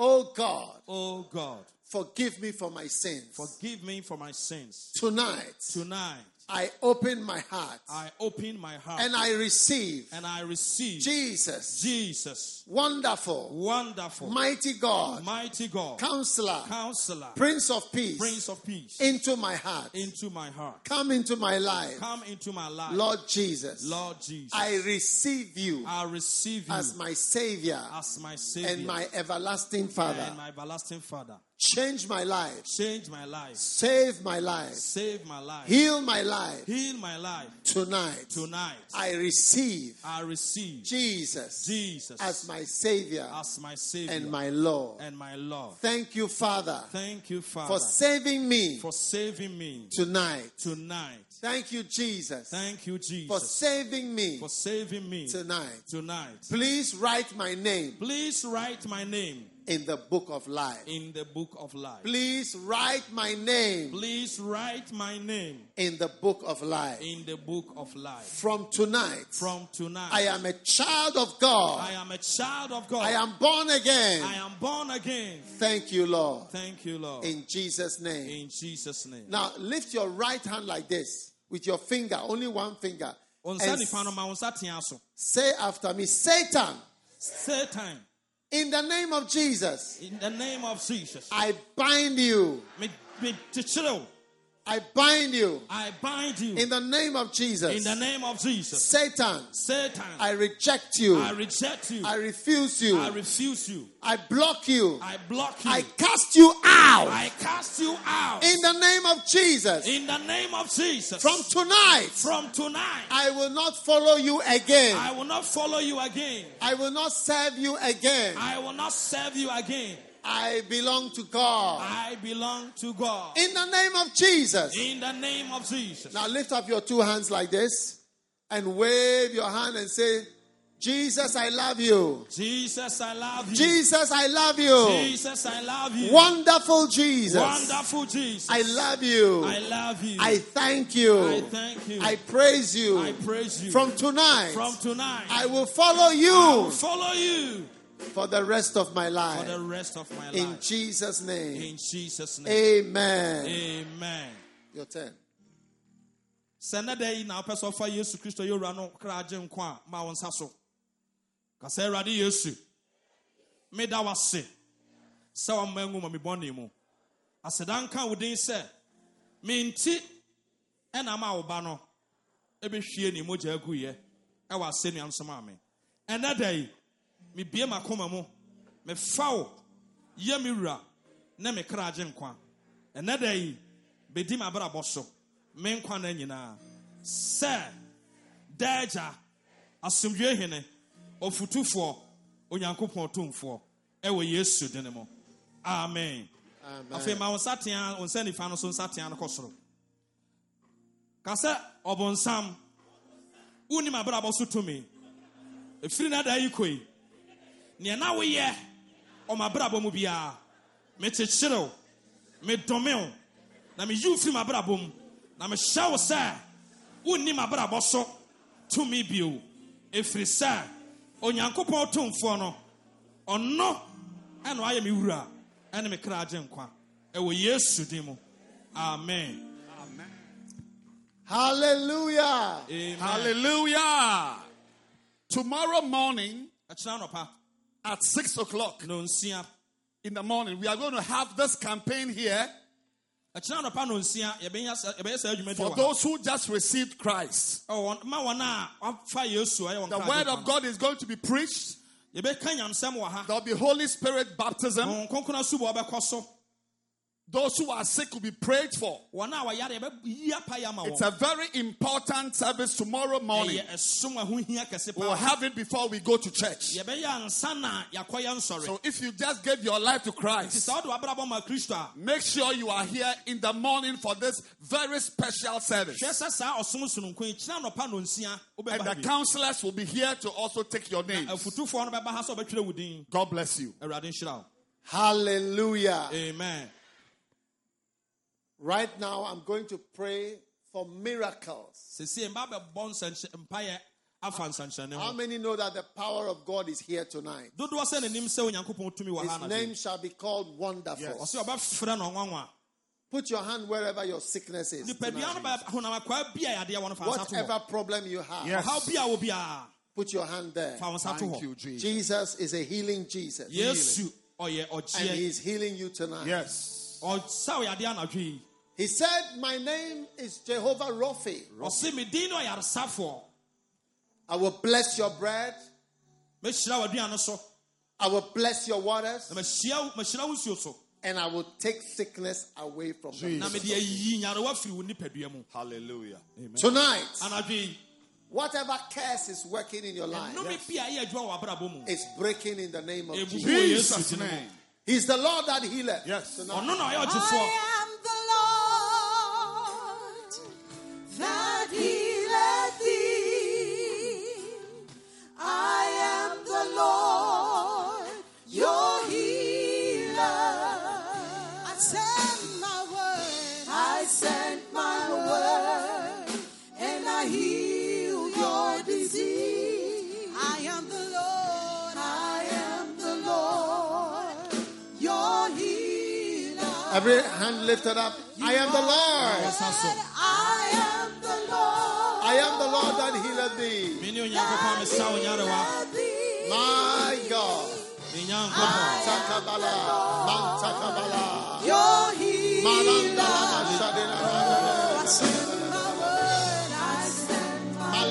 Oh God, oh god forgive me for my sins. forgive me for my sins Tonight, tonight I open my heart I open my heart and I receive and I receive Jesus, Jesus, wonderful, wonderful, mighty God, mighty God, counselor, counselor, Prince of Peace, Prince of Peace, into my heart. into my heart. Come into my life, Come into my life. Lord Jesus. Lord Jesus. I receive you I receive you as my Savior as my Savior and my everlasting Father. and my everlasting Father. Change my life, Change my life. save my life, Save my life. heal my life Heal my life. tonight. Tonight, I receive I receive Jesus Jesus as my Savior as my Savior and my Lord. and my Lord. Thank you, Father, Thank you, Father, for saving me for saving me tonight. tonight. Thank you, Jesus, Thank you, Jesus. for saving me for saving me tonight. tonight. Please write my name Please write my name in the book of life. in the book of life. Please write my name Please write my name in the book of life. in the book of life. From tonight, From tonight, I am a child of God. I am a child of God. I am born again. I am born again. Thank you, Lord. Thank you, Lord. In Jesus' name. In Jesus' name. Now lift your right hand like this with your finger, only one finger. Onsa And nifa no ma onsa tea say after me, Satan, Satan, in the name of Jesus, in the name of Jesus, I bind you. me me. I bind you. I bind you In the name of Jesus. in the name of Jesus. Satan, Satan, I reject you. I reject you. I refuse you. I refuse you. I block you. I block you. I cast you out. I cast you out In the name of Jesus. in the name of Jesus. From tonight, From tonight, I will not follow you again. I will not follow you again. I will not serve you again. I will not serve you again. I belong to God. I belong to God. In the name of Jesus. In the name of Jesus. Now lift up your two hands like this and wave your hand and say, Jesus, I love you. Jesus, I love you. Jesus, I love you. Jesus, I love you. Wonderful Jesus. Wonderful Jesus. I love you. I love you. I thank you. I thank you. I praise you. I praise you. From tonight, From tonight, I will follow I you will follow you for the rest of my life. for the rest of my life. In. Jesus' name. In Jesus' name. Amen. Amen. Your turn. sɛ nɛ da yi na wopɛ sɛ ɔfa yesu kristo yɛ wura no kra agye nkwa a ma wo nsa so ka sɛ awurade yesu meda wase sɛ wama ngu ma mu aseda nka wo din sɛ menti ɛna ma wo ba no ɛbɛhwie ne mogya aguyɛ ɛwɔ asɛnnua nsom a me ɛnɛ da yi mebie m'akoma mu. Mefa wo yɛ me wura. Na me kra agye nkwa. Ɛnɛ da yi bɛdi m'abrabɔ so. Me nkwa na nyinaa. Sɛ daagya asomdwe hene ɔfotufoɔ onyankopɔn ɔtomfoɔ ɛwɔ yesu dene mu. Amen. Afei ma wo nsatea wo nsa nifa no so nsatea no kɔ soro. Ka sɛ ɔbonsam. Wonim abrabɔ so tumi. Ɛfiri no ada yi kɔi neɛ na woyɛ ɔma abrabɔ mu biara mekyekyerew medome wo na wo firi m'abrabɔ mu. Na mehyɛ wo sɛ wonni m'abrabɔ so tumi bio. Ɛfiri sɛ onyankopɔn tomfoɔ no ɔno ɛna wayɛ me wura ɛne me kra agye nkwa. Ɛwɔ yesu din mu. Amen. Hallelujah. amen. Hallelujah. Tomorrow morning at 6 o'clock in the morning, we are going to have this campaign here ɛkyena nɔpa nonsia yɛbɛnya sɛ- yɛbɛyɛ saa adwumadi for those who just received Christ. Oh, Ɛwɔ wɔn- ma wɔn a wafa yesu a ɛyɛ wɔn The word of God is going to be preached. no. yɛbɛka nyamsɛm wɔ ha There'll be Holy Spirit baptism. Those who are sick will be prayed for. wɔn a wɔyare yɛbɛyi apa yɛ ama It's a very important service tomorrow morning. ɛyɛ ɛsom a ho hia kɛse We'll have it before we go to church. yɛbɛyɛ ansa na yɛakɔyɛ nsɔre So if you just gave your life to Christ, sɛ wode wabrabɔ ma kristo a make sure you are here in the morning for this very special service. hwɛ sɛ saa ɔsom sononko yi kyena nɔpa nonsia And the counselors will be here to also take your name. afutufoɔ no bɛba ha sɛ ɔbɛtwerɛ wo din God bless you. awurade nhyira wo Hallelujah. amen Right now, I'm going to pray for miracles. sesie mba bɛbɔ nsɛnkyɛ- mpayɛ afa nsɛnkyerɛnne How many know that the power of God is here tonight? dodoɔ sɛ n'anim sɛ onyankopɔn tumi wɔ ha His name shall be called Wonderful. ɔsɛ ɔbɛfrɛ no ɔnwanwa Put your hand wherever your sickness is. tonight. ba honam akwaa bi a yadeɛ wɔ no fa nsa to hɔ Whatever problem you have, Yes. ɔhaw bi a wɔ biara put your hand there. fa wo nsa to Thank you, Jesus. Jesus is a healing Jesus. yesu ɔyɛ And ɔgyeɛ he's healing you tonight. Yes. Ɔsa wo yadeɛ anadwo yi He said, My name is Jehovah Rapha. ɔse me din I will bless your bread. mɛhyira w'aduane so I will bless your waters. na mahyia wo- mahyira wo And I will take sickness away from them. na mede ayiyi nyarewa firi wo nipadua mu Hallelujah. Tonight, whatever curse is working in your life nnome bi a ɛyɛ adwuma wɔ abrabɔ mu is breaking in the name of Jesus. wɔ Jesus' name. He's the Lord that healeth. Yes. Tonight. ɔno na ɔyɛ ɔgyefoɔ I am the Every hand lifted up. I am the Lord. Am the Lord that healeth thee. mene onyankopɔn a mesa wo nyarewa My God. me nyankopɔn Takabala. Mantakabala. Your healer. Marandala mashadina. I send my word. I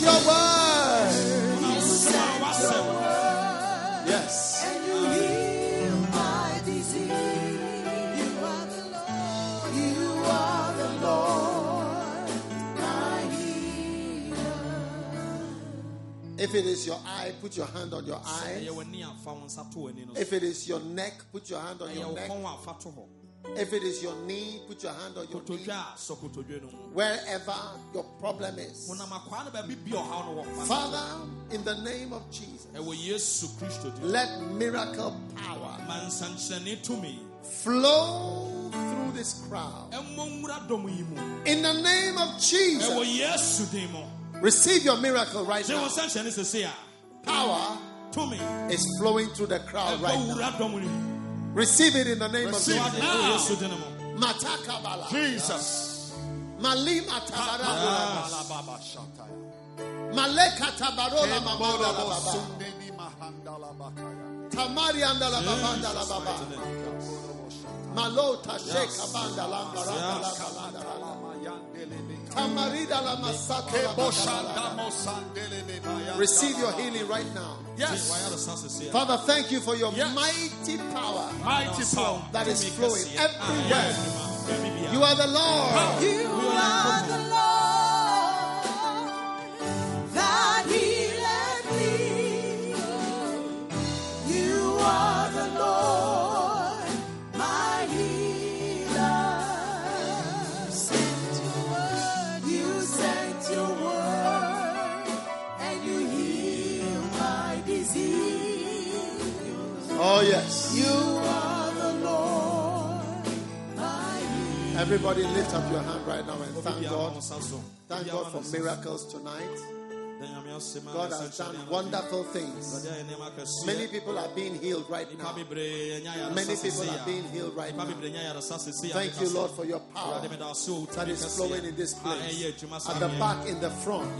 You sent your word. Yes. And you heal my disease. You are the Lord. You are the Lord, my healer. If it is your eye, put your hand on your eye. ɛyɛ w'ani a fa wo nsa to w'ani no so If it is your neck, put your hand on your neck. Kɔn a fa to hɔ If it is your knee, put your hand on your knee. kotodwe a sɔ kotodwe no mu Wherever your problem is. honam akwaa no baabi bi ɔhaw no wɔ Father, in the name of Jesus, ɛwɔ yesu kristo din let miracle power ma nsankyerɛnne tumi flow through this crowd. ɛmmɔ nwura dɔm yi mu In the name of Jesus, yesu din mu receive your miracle right now. nsankyerɛnne sese a Power is flowing through the crowd right now. Wura dɔm no mu Receive it in the name of Jesus. Wade ɛwɔ yesu din mu Matakabala. Jesus. Malima tabara. Maleka tabarola mamandala sundeni mahandala bakaya. Tamari. Malota sheka barandala balanda. Kalama yandelebe. Tamarida la masata la Kebo bakala. shandamo sandelebe bayandala Receive your healing right now. Yes. wayaresa sese a Father, thank you for your Yes. mighty power Mighty power. that is flowing everywhere. Ah, ɛyɛ adwuma. Baabi biara. You are the Lord. You are the Lord Everybody lift up your hand right now and thank God. ma wo nsa so. Thank God for ma wo nsa so. miracles tonight. Na Nyame ase ma God has done wonderful things. Awurade ayɛ nneɛma akɛseɛ. Many people are being healed right now. bebree anya yaresa Many people are being healed right now. bebree anya yaresa sese a Thank you, Lord, for your power Awurade meda wo ase o, that is flowing in this place. At the back, in the front.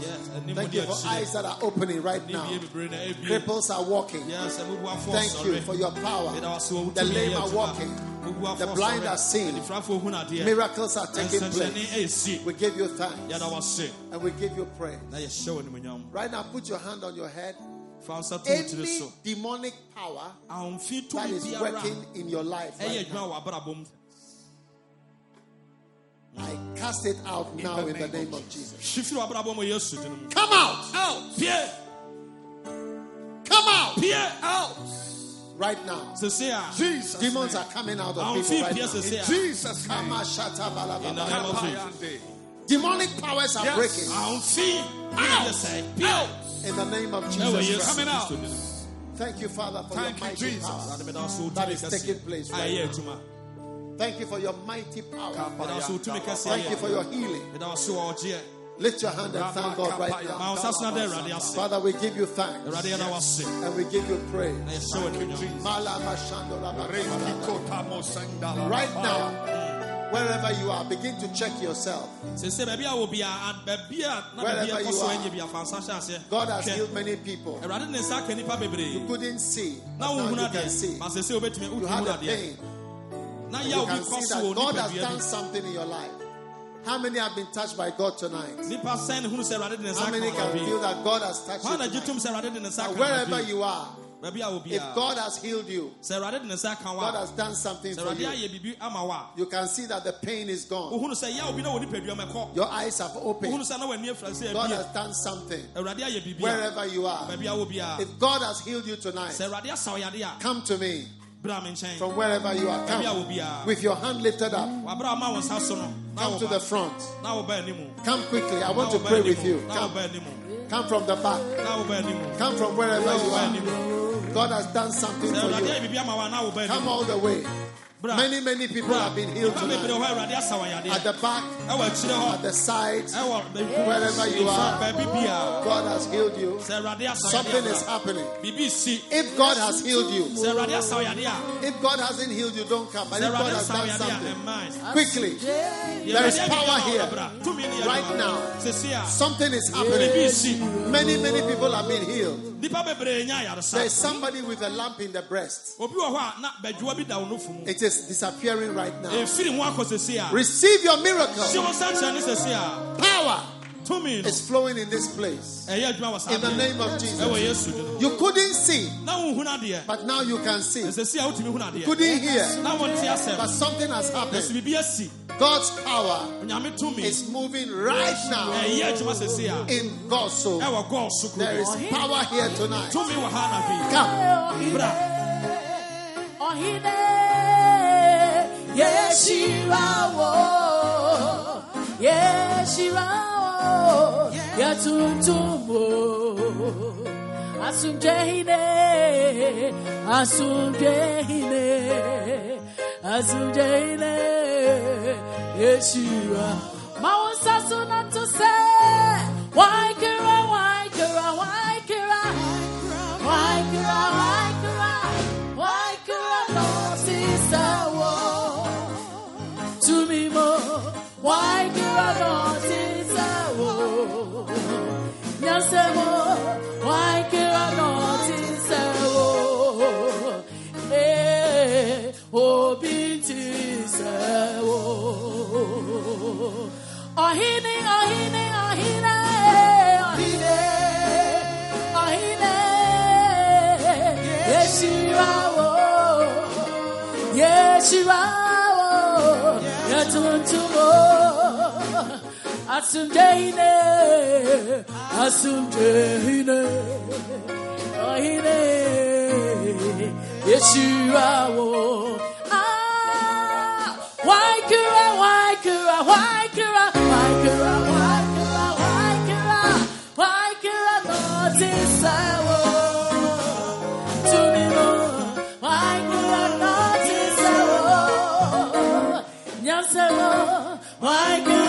Thank you for eyes that are opening right now. deɛ bebree na ebie. Cripples are walking. Thank you for your power. Meda wo ase o, The lame are walking. The blind are seeing. Anifurafoɔ hu nadeɛ. Miracles are taking place. We give you thanks Yɛda wo ase. and we give you praise. Na yɛhyɛ wo animuonyam. Right now, put your hand on your head. Fa wo nsa to wo tiri Any demonic power that is working in your life right now, adwuma wɔ abrabɔ mu. I cast it out now in the name of Jesus. Hwi firi w'abrabɔ mu Yesu din mu. Come out! Out. Come out! Out. Right now. sese a Jesus. Demons name. are coming out of people right now. sese a Jesus. name. Kama shata in the name of Jesus Demonic powers are Yes. breaking sɛ pia in the name of Jesus. yesu Christ. Coming out. Thank you, Father, for Thank you, your mighty Jesus. power. awurade meda so That is taking place right now. Thank you for your mighty power. meda so wotumi kɛseɛ Thank you for your healing. Meda so wɔ ɔgyeɛ Lift your hand and thank God right now. wo nsa so na da awurade ase Father, we give you thanks and we give you praise. na yɛhyɛ wɔ animuonyam Malama shandora bakabala. Rekikota mosandala. Right now, wherever you are, begin to check yourself. sese baabi a wɔ bia a- baabi a Wherever you are. ɛnyɛ bia fa nsa hyɛ aseɛ God has healed many people. awurade ne nsa aka nnipa bebree You couldn't see, but now you can see. You had a pain. You can see that God has done something in your life. How many have been touched by God tonight? nipa sɛn ne hunu sɛ awurade de How many can feel that God has touched you tonight? sɛ awurade de ne nsa Now, aka wɔn wherever you are, baabi a wɔ if God has healed you, sɛ awurade de ne nsa God has done something for you. ayɛ biribi ama wa You can see that the pain is gone. wohunu sɛ yɛ obi na wɔ nipadua mu ɛkɔ Your eyes have opened. sɛ na w'ani afira sɛ God has done something. awurade ayɛ biribi a Wherever you are, baabi a wɔ biara if God has healed you tonight, sɛ awurade asa wo yade a come to me bra me nkyɛn from wherever you are. Come uh, with your hand lifted up. wabra ma wo nsa so no na Come to the front. na wo ba animu Come quickly. I want to pray with you. Come. Come from the back. na wo ba animu Come from wherever you are. God has done something for you. ayɛ biribi ama wa na wo ba Come all the way. Bra Many, many people have been healed tonight. hɔ awurade asa wo yade At the back, ɛwɔ akyire hɔ at the side, ɛwɔ baabi Wherever you are. God has healed you. sɛ awurade asa wo Something is happening. biribi If God has healed you, sɛ awurade asa wo yade a if God hasn't healed you, don't come. But if God has done something, quickly, there is power here. Right now. something is happening. Many, many people have been healed. nipa bebree nya ayaresa There is somebody with a lamp in the breast. obi wɔ hɔ a na badwoa bi da wo nofo mu It is disappearing right now. ɛfiri ho akɔ sɛsi a Receive your hyɛ miracle. wo nsa kyerɛ ne sɛsi a Power tumi no is flowing in this place. ɛyɛ adwuma wɔ saa In the name of Jesus. You couldn't see, na wohunu adeɛ but now you can see. ɛsɛsi a wotumi hunu adeɛ Couldn't hear, na wonte but something has ɛso happened. biribi asi God's power onyame tumi is moving right now. Ɛyɛ adwuma sɛsi a in Goaso. ɛwɔ gɔɔ so There is kuro power here tonight. tumi wɔ ha anadwo Come. bra Ohine Yeshirawo Yeshirawo Yatuntumo Asumjehine Asumjehine Why why kira no sisawo nyasemo Asumjehine, Asumjehine, ohine, Yeshirawo. Ah, why kura, why kura, why kura, why kura, why kura, why kura,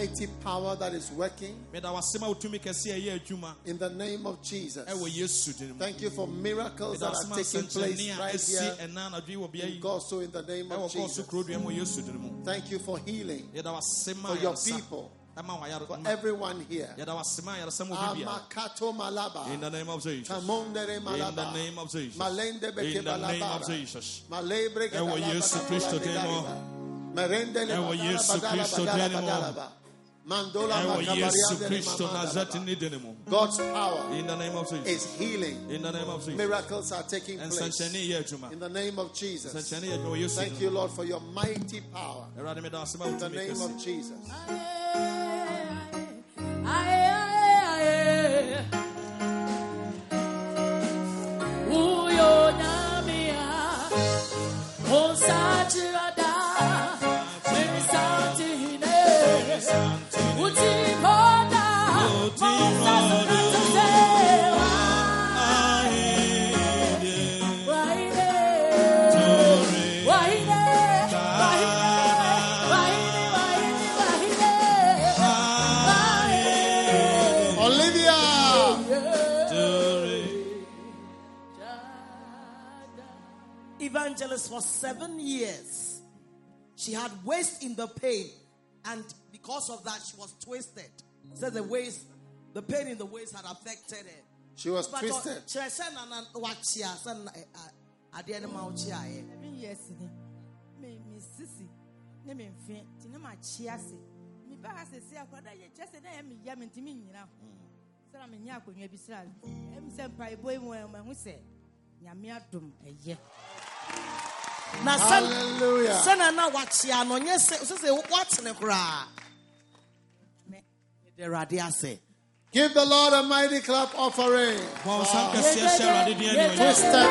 mighty power that is working meda wasɛm a wotumi kɛse a ɛyɛ adwuma in the name of Jesus. ɛwɔ yesu din mu Thank you for miracles that are taking place right here ɛna anadwo yi wɔ bea in yi Goaso in the name of so Jesus. kuro dua mu wɔ yesu din mu Thank you for healing yɛda wasɛm a for your people, for everyone here. yɛda wasɛm a yaresa ma obi biara Amakato in the name of Jesus. In the name of Jesus. In the name of. Jesus. Malebre ke Ɛwɔ balaba Yesu Kristo din mu. bedaliba. Merende le Ɛwɔ badala Yesu badala Kristo badala din mu. badalaba. Mandola ɛwɔ oh, makabaria yesu dele kristo mamandalaba. nazareti ne din mu God's power in the name of Jesus is healing. in the name of Jesus Miracles are taking place nsɛnkyerɛnne yɛ adwuma in the name of Jesus. nsɛnkyerɛnne yɛ adwuma wɔ yesu Thank you, Lord, for your mighty power mu awurade meda wasɛm a in the name of kɛse Jesus. Olivia! Evangelist for seven years. She had waist in the pain, and because of that, she was twisted. So the waist, the pain in the waist had affected her. She was But, uh, twisted. kyerɛ sɛ na na wakyea, sɛ na, eh, ah, no ma wokyea ɛ. seven years ni me me sisi ne me nfe ti ne ma kyi ase me ba ha sisi akɔda yɛ kyɛ sɛ na yɛ me ya me ntumi nyina sɛ na me nya akonnwa bi sra ɛm sɛ mpaebɔ yi mu ɛma ho sɛ nyame adom ɛyɛ Na sɛ Hallelujah. sɛ na na wakyea no nyɛ sɛ sɛ sɛ watene koraa. Mede Awurade ase. Give the Lord a mighty clap offering. bɔ nsam kɛseɛ hyɛ awurade din animuonyam Twisted,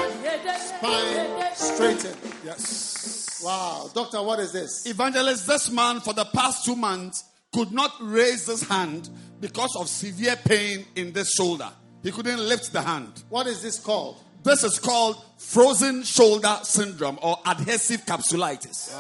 spine straightened. Yes. Wow. Doctor, what is this? Evangelist, this man for the past two months could not raise his hand because of severe pain in this shoulder. He couldn't lift the hand. What is this called? This is called frozen shoulder syndrome or adhesive capsulitis.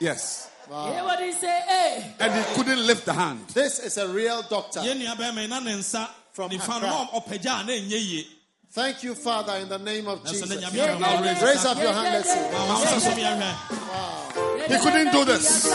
Yes. everybody say eh And he couldn't lift the hand. This is a real doctor. yɛn nua bɛrima yi na ne nsa From nifa Accra. no na ɔpagya a na ɛnyɛ yie Thank you, Father, in the name of Jesus. nyame adom na ɔraise Raise up your hand, let's see. ma wɔn nsa so miɛhwɛ He couldn't do this.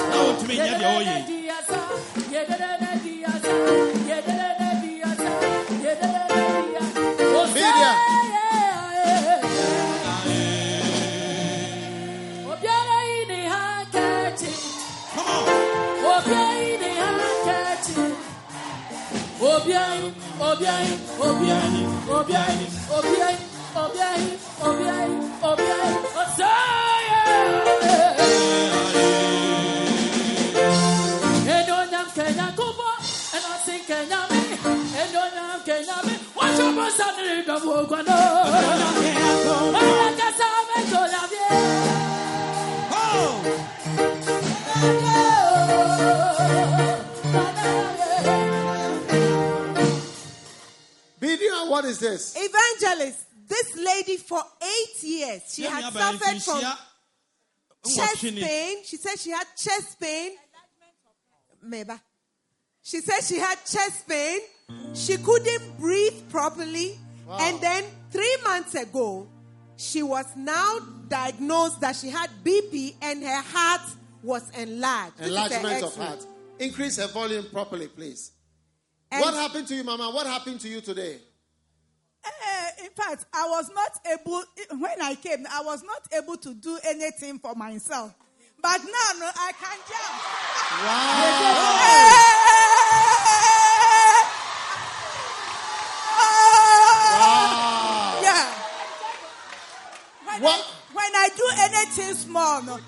Obiai, obiai, obiai, obiai, obiai, obiai, obiai, obiai, Osaya. Enonyam Kenya Kubo, and Kenya me, Enonyam Kenya me, what's your person in the oh Media, what is this? Evangelist, this lady for eight years, she had suffered from chest pain. She said she had chest pain. Meba. She said she had chest pain. She couldn't breathe properly. And then three months ago, she was now diagnosed that she had BP and her heart was enlarged. This is her Enlargement of heart. Increase her volume properly, please. And What happened to you, Mama? What happened to you today? Eh, in fact, I was not able, when I came, I was not able to do anything for myself. But now, no, I can jump. Wow. Yeah. When, What? I, when I do anything small, no,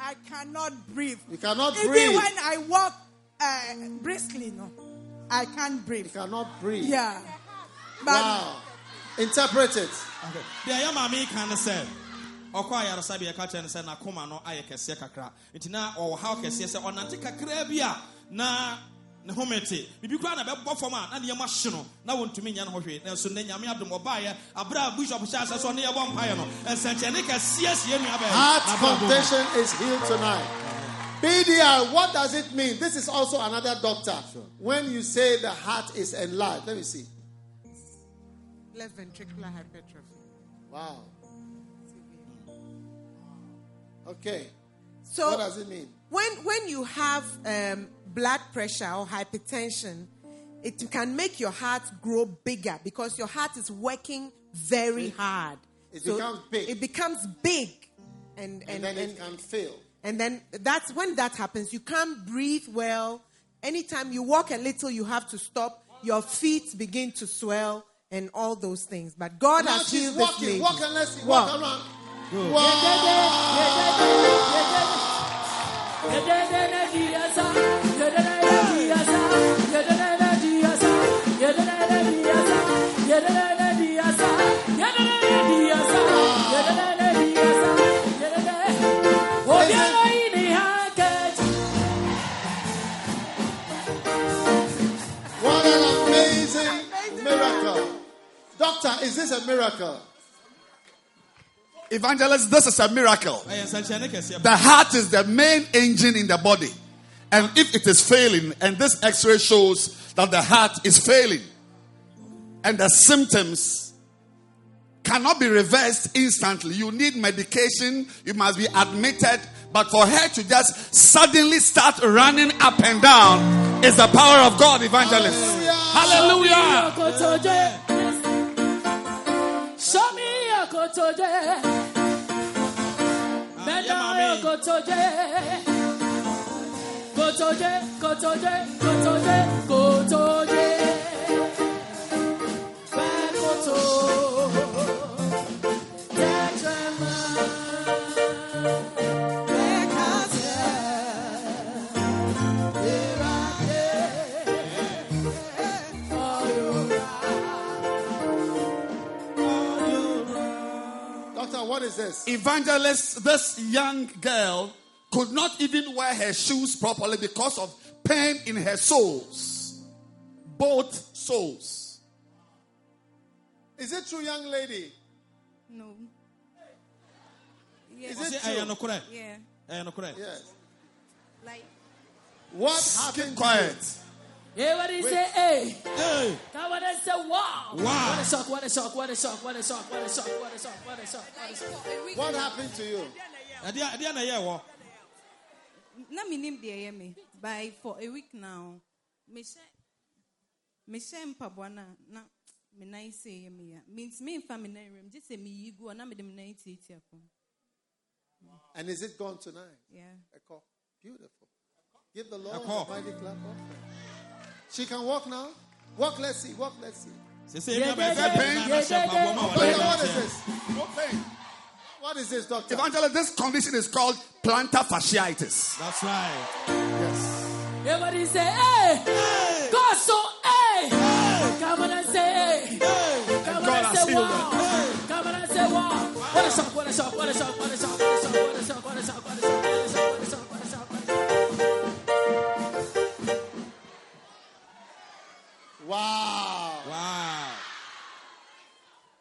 I cannot breathe. You cannot Even breathe. when I walk uh, briskly, no, I can't breathe. You cannot breathe. Yeah. But Wow. Interpret it. deɛ yɛ maame yi ka ne sɛ ɔkɔ yɛka kyerɛ no sɛ n'akoma no ayɛ kɛseɛ kakra nti na ɔwɔ haw kɛseɛ sɛ ɔnante kakraa bi a na ne home te biribi koraa na bɛbɔ fam a na nneɛma hye no na wɔntumi nyɛ no ho hwee nanso ne nyame adom ɔbaeɛ aberɛ a bishop hyɛ asɛ sɛ ɔne yɛbɔ mpaeɛ no ɛnsɛnkyɛnne kɛseɛ sie nua bɛɛ Heart is healed tonight. BDR, what does it mean? This is also another doctor. When you say the heart is enlarged, let me see. Left ventricular hypertrophy. Wow. Okay. So what does it mean? when when you have um, blood pressure or hypertension, it can make your heart grow bigger because your heart is working very hard. It becomes big. It becomes big, and and And then and, it can fail. and then that's when that happens. You can't breathe well. Anytime you walk a little, you have to stop. Your feet begin to swell and all those things. But God Now has she's healed this walking. lady. Walk and let's see. Walk. Walk around. What Doctor, is this a miracle? Evangelist, this is a miracle. ɛyɛ nsɛnkyerɛnne kɛseɛ The heart is the main engine in the body. And if it is failing, and this x ray shows that the heart is failing, and the symptoms cannot be reversed instantly, you need medication, you must be admitted. But for her to just suddenly start running up and down is the power of God, evangelist. Hallelujah. Show kotoje. Ah, Meda mami. kotoje. Kotoje, kotoje, kotoje, kotoje. What is this? Evangelist, this young girl could not even wear her shoes properly because of pain in her soles. Both soles. Is it true, young lady? No. Is it true? nokorɛ Yeah. Yes. Like What Keep happened? quiet. Everybody say, hey. Hey, Come on and say, wow. Wow. What a shock, what a shock, what a shock, what a shock, what a shock, what a shock, what a shock, what a shock. What happened to you? ɛdeɛ ɛdeɛ na ɛyɛ wɔ na minim deɛ ɛyɛ me by for a week now mehyɛ mehyɛ mpaboa no a na me nan sɛ ɛyɛ me ya mentumi mfa me nan nwuram gye sɛ meyi gu a na mede me nan tiatia fam And is it gone tonight? yeah. Echo. Beautiful. Give the Lord a mighty clap offering. She can walk now. Walk, let's see. Walk, let's see. sese Yeah, nua yeah, bɛsɛ yeah, bɛn na yeah, hyɛ yeah, mpaboa ma yeah. wɔde Doctor, oh, what is this? No pain. What is this, doctor? Evangelist, this condition is called plantar fasciitis. that's right Yes. Everybody say, hey. God so, hey. Come on and say, hey. Come on and has say, healed wow. Come on and say, wow. What a shock, what a shock, what a shock, what a shock, what a shock, what a shock, what a shock, what a shock, Wow. wow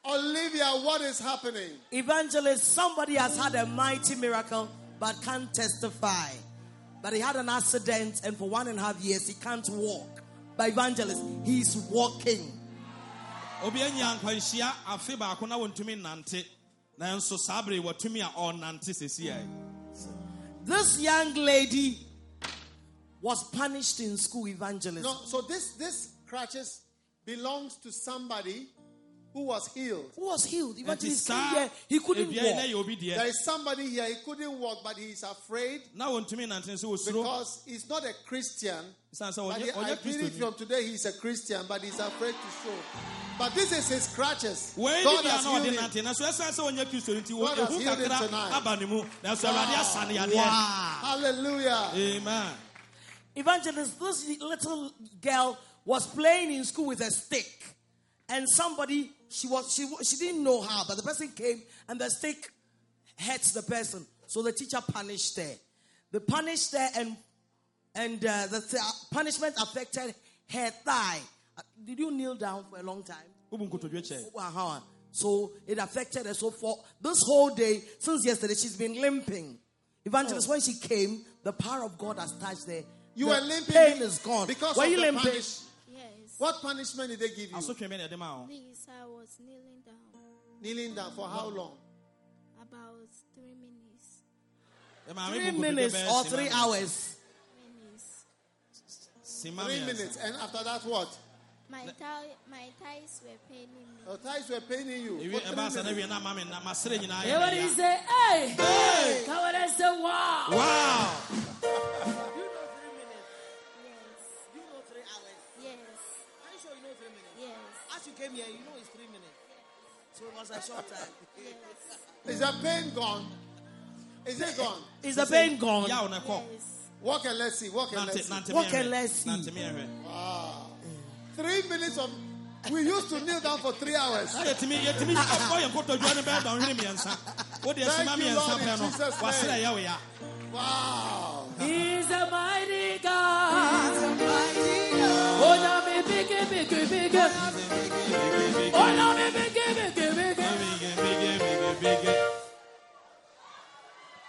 Olivia, what is happening? Evangelist, somebody has had a mighty miracle but can't testify. But he had an accident and for one and a half years he can't walk. But evangelist, he's walking. obi anya nkwanhyia afe baako na wɔntumi nnante nanso saa bere watumi a ɔnante sesi a This young lady was punished in school, evangelist. No, so this this crutches belongs to somebody who was healed. Who was healed? Even he came he couldn't walk. There is somebody here, he couldn't walk, but he is afraid because he's not a Christian. But he, I believe from today he's a Christian, but he's afraid to show. But this is his crutches. God has healed him. God has healed him tonight. Wow. Wow. Hallelujah. Amen. Evangelist, this little girl was playing in school with a stick. And somebody, she was she she didn't know how, but the person came and the stick hurt the person. So the teacher punished her. The punished her and and uh, the th- punishment affected her thigh. Uh, Did you kneel down for a long time? wobu nkotodwe kyɛ. So it affected her. So for this whole day, since yesterday, she's been limping. Evangelist, when she came, the power of God has touched her. You the were limping Pain is gone. because were you limping? punish- Yes. What punishment did they give you? asotwe bɛ na ɛde ma wo Please, I was kneeling down Kneeling down for how long? about three minutes. Three minutes or three hours. Minutes. Three minutes. And after that, what? My, thigh, my thighs were paining me. Your thighs were paining you. Ewie For three ɛbaa sɛ na minutes. wie na maame na masere nyinaa yɛ Everybody me ya. say, hey! Hey! Everybody say, wow! wow you came here, you know it's three minutes. So it was a short time. Is the pain gone? Is it gone? Is the pain gone? yaw na ɛkɔ Yes. Walk and let's see. Walk and let's see. nante What mi can ɛhwɛ let's see? nante mi Three minutes of. We used to kneel down for three hours. na yɛtumi yɛtumi ɔkɔ yɛ nkotodwe ne bɛyɛ dɔnhwere mmiɛnsa wode asima Thank you, Lord, in Jesus' wasere name. yɛ wo ya Wow. He's a mighty God. Oh, now me biggie, biggie, biggie.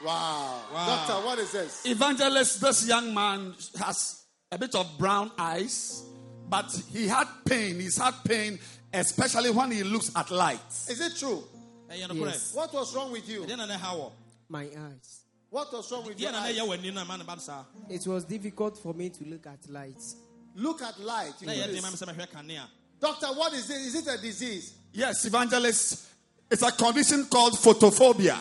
Wow. Wow. Doctor, what is this? Evangelist, this young man has a bit of brown eyes, but he had pain. He's had pain, especially when he looks at light. Is it true? ɛyɛ no korɛ Yes. What was wrong with you? ɛdeɛ na ne ha wɔ My eyes. What was wrong with deɛ your na ne eyes? yɛ wɔ ani no ma ne ba saa It was difficult for me to look at lights. Look at light. You na this. den ma me sɛ mehwɛ kanea Doctor, what is it? Is it a disease? Yes, evangelist, it's a condition called photophobia.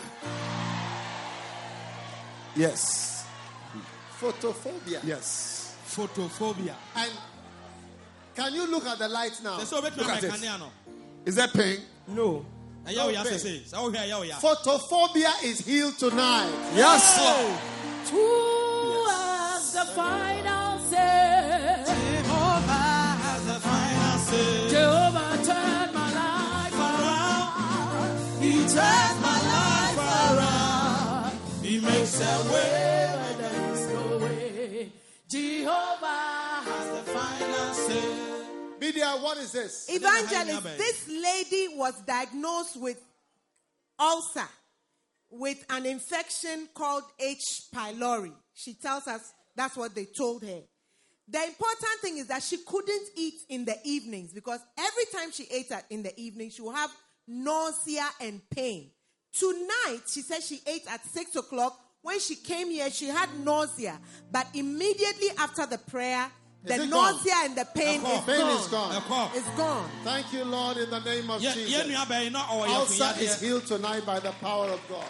Yes, Photophobia. yes. photophobia And can you look at the light now? sɛ sɛ Look at it. kanea no Is there pain? No. ɛyɛ wo ya sɛ sei sɛ wohwɛ ɛyɛ wo ya Photophobia is healed tonight. Yes, Lord. Who has the final say? Jehovah turned my life around. He turned makes a way Where there is no way. Jehovah has the. Media, what is this? Evangelist, this lady was diagnosed with ulcer, with an infection called H. pylori. She tells us that's what they told her. The important thing is that she couldn't eat in the evenings because every time she ate at, in the evening, she would have nausea and pain. Tonight, she said she ate at six o'clock. When she came here, she had nausea, but immediately after the prayer, Is the it gone? nausea and the pain The is pain gone. is gone. It's gone. Thank you, Lord, in the name of yɛ Jesus. nua bɛyi na Ulcer is healed tonight by the power of God.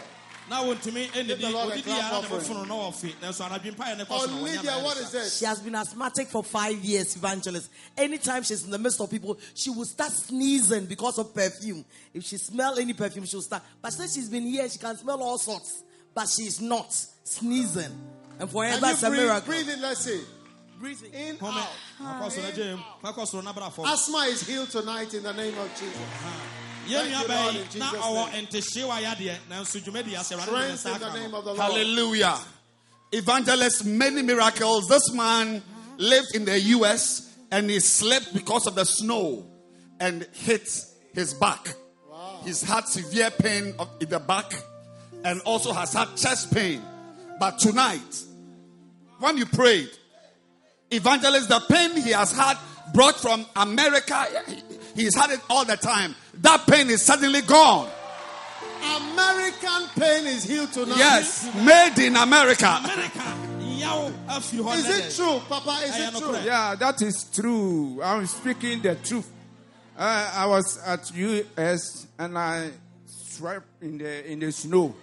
Na wontumi Give the ɛnidi Lord a odidi clap yɛ ara ne offering. bofono na wɔfe nanso anadwe mpa yɛ ne kɔ so na wɔnyɛ Olivia, na what ɛyɛ is saa. this? She has been asthmatic for five years, evangelist. Anytime she's in the midst of people, she will start sneezing because of perfume. If she smell any perfume, she'll start. But since she's been here, she can smell all sorts. But she's not sneezing. And for her, Can that's a breathe, miracle. breathe in? Let's see. Breathing. In, Home, out. akɔ so na gye mu akɔ so na bra fam Asthma is healed tonight in the name of Jesus. Yɛn Thank you, Lord, in Jesus' name. ntehyewa yadeɛ nanso dwumadi ase awurade de ne Strength in the name of the Lord. Hallelujah. Evangelist, many miracles. This man lived in the US and he slept because of the snow and hit his back. He's had severe pain in the back and also has had chest pain. But tonight, when you prayed, evangelist, the pain he has had brought from America, he- he's had it all the time. That pain is suddenly gone. American pain is healed tonight. Yes, made in America. amerika yaw afiri hɔ Is it true, Papa? Is it true? Yeah, that is true. I'm speaking the truth. Uh, I was at US and I swept in the in the snow,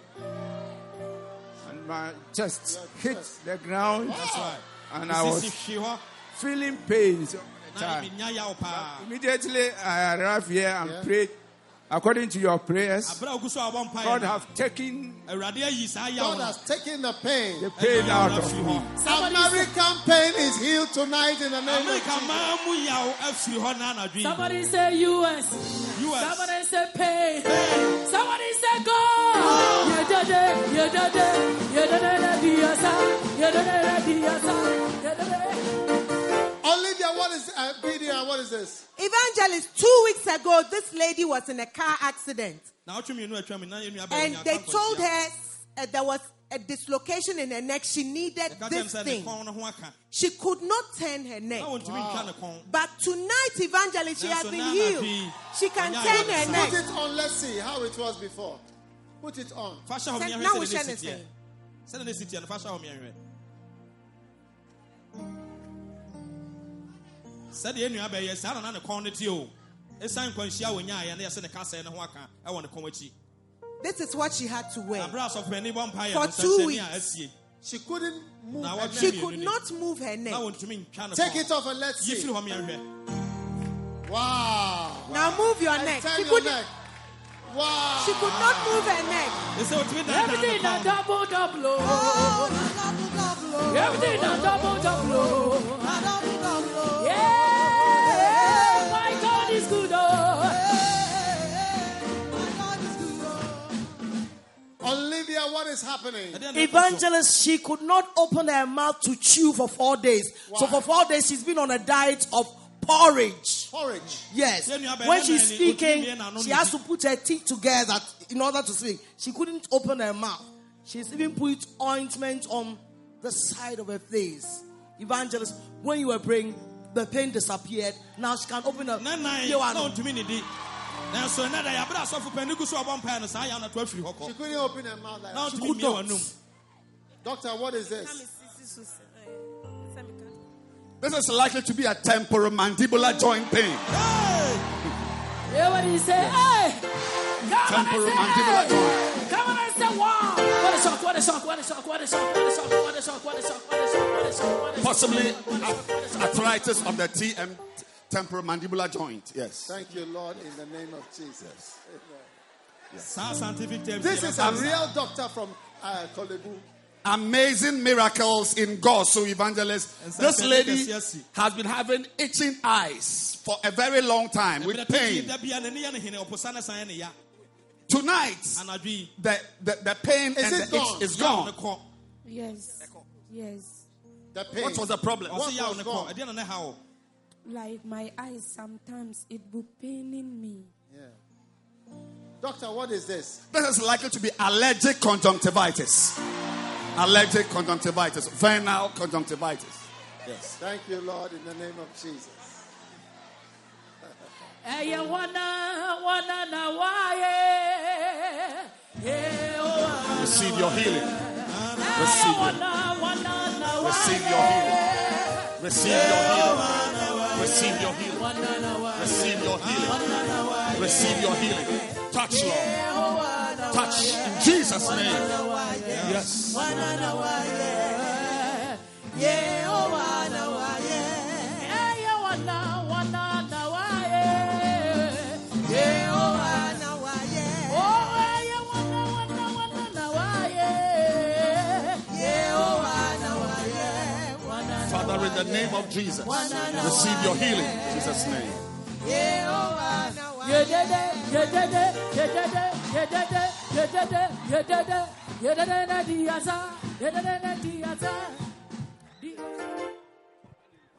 and my chest hit the ground, That's right. and I was Sisi feeling pain. all the na time. menya yaw paa Immediately I arrived here and prayed according to your prayers. abere a ogu so a wɔbɔ mpaeɛ God no, have taken awurade ayi saa God has taken the pain. the pain out of afiri me. hɔ American pain is healed tonight in the name of amerika Jesus. maa mu yaw afiri hɔ na anadwo yi Somebody say US. US. Somebody say pain. Somebody say God. What is uh, what is this? Evangelist, two weeks ago, this lady was in a car accident. And they told her uh, there was a dislocation in her neck. She needed this thing. She could not turn her neck. Wow. But tonight, evangelist, she has been healed. She can turn her neck. Put it on. Let's see how it was before. Put it on. Now we share the same. Sɛdeɛ ɛnua bɛyɛ saa na na ne kɔn no tie o ɛsiane nkwanhyia a wɔnyaeɛ na yɛsɛ ne kasɛɛ ne ho aka ɛwɔ ne kɔn akyi This is what she had to wear. aberɛ a asɔfoani bɔ mpaeɛ For two weeks. She couldn't move na her wɔtwe She could not move her na neck. wɔntumi ntwa ne Take it off and let's yi see. firi hɔ miɛhwɛ Wow. Now move your And neck. She your couldn't. neck. Wow. She could not move her neck. ɛsɛ wɔtumi dandan ne Everything a kɔn double double. oh. Oh, Everything a double double. Olivia, what is happening? Ɛdeɛ na ɛkɔ so? Evangelist, she could not open her mouth to chew for four days. So for four days, she's been on a diet of porridge. Porridge. Yes. Yeah, yeah, but When she's speaking, Otumi na no she has to put her teeth together in order to speak. She couldn't open her mouth. She's even put ointment on the side of her face. Evangelist, when you were praying, the pain disappeared. Now she can open her. Na nan Here na one. ɔntumi ne di nanso ɛnɛ da yɛaberɛ asɔfo pani gu so a ɔbɔ mpaeɛ no saa yɛ anato afiri hɔ She kɔ couldn't open her mouth like na that. ɔntumi could not. Doctor, what is this? This is likely to be a temporal mandibular joint pain. Yeah, what do you say? Hey! Come on, I Temporomandibular say, joint. Come on, I say, wow! What a shock, what a shock, what a shock, what a shock, what a shock, what a shock, what a shock, what a shock, what a shock, what a shock. Possibly arthritis of the TM temporomandibular joint. Yes. Thank you, Lord, in the name of Jesus. saa scientific terms This is a saa. real doctor from uh, Korle Bu. Amazing miracles in God. So, evangelist, this lady like this, yes. has been having itching eyes for a very long time with pain. da bia n'ani yɛ ne hene ɔposa ne san yɛ ne ya Tonight, anadwo the, the, the pain Is and it the itch gone? is gone. Yes. Yes. The pain. What was the problem? What ɔse yaw was ne gone? Like my eyes sometimes it will paining me. Doctor, what is this? This is likely to be allergic conjunctivitis. Allergic conjunctivitis, vernal conjunctivitis. Yes. Thank you, Lord, in the name of Jesus. Hey, wana, wana na waye. Hey, oh, Receive your healing. Receive it. wana, wana Receive your healing. Receive your healing. Receive your healing. Receive your healing. Receive your healing. Touch, Lord. Touch in Jesus' name. Yes. The name of Jesus, receive your healing in Jesus' name. Yedede,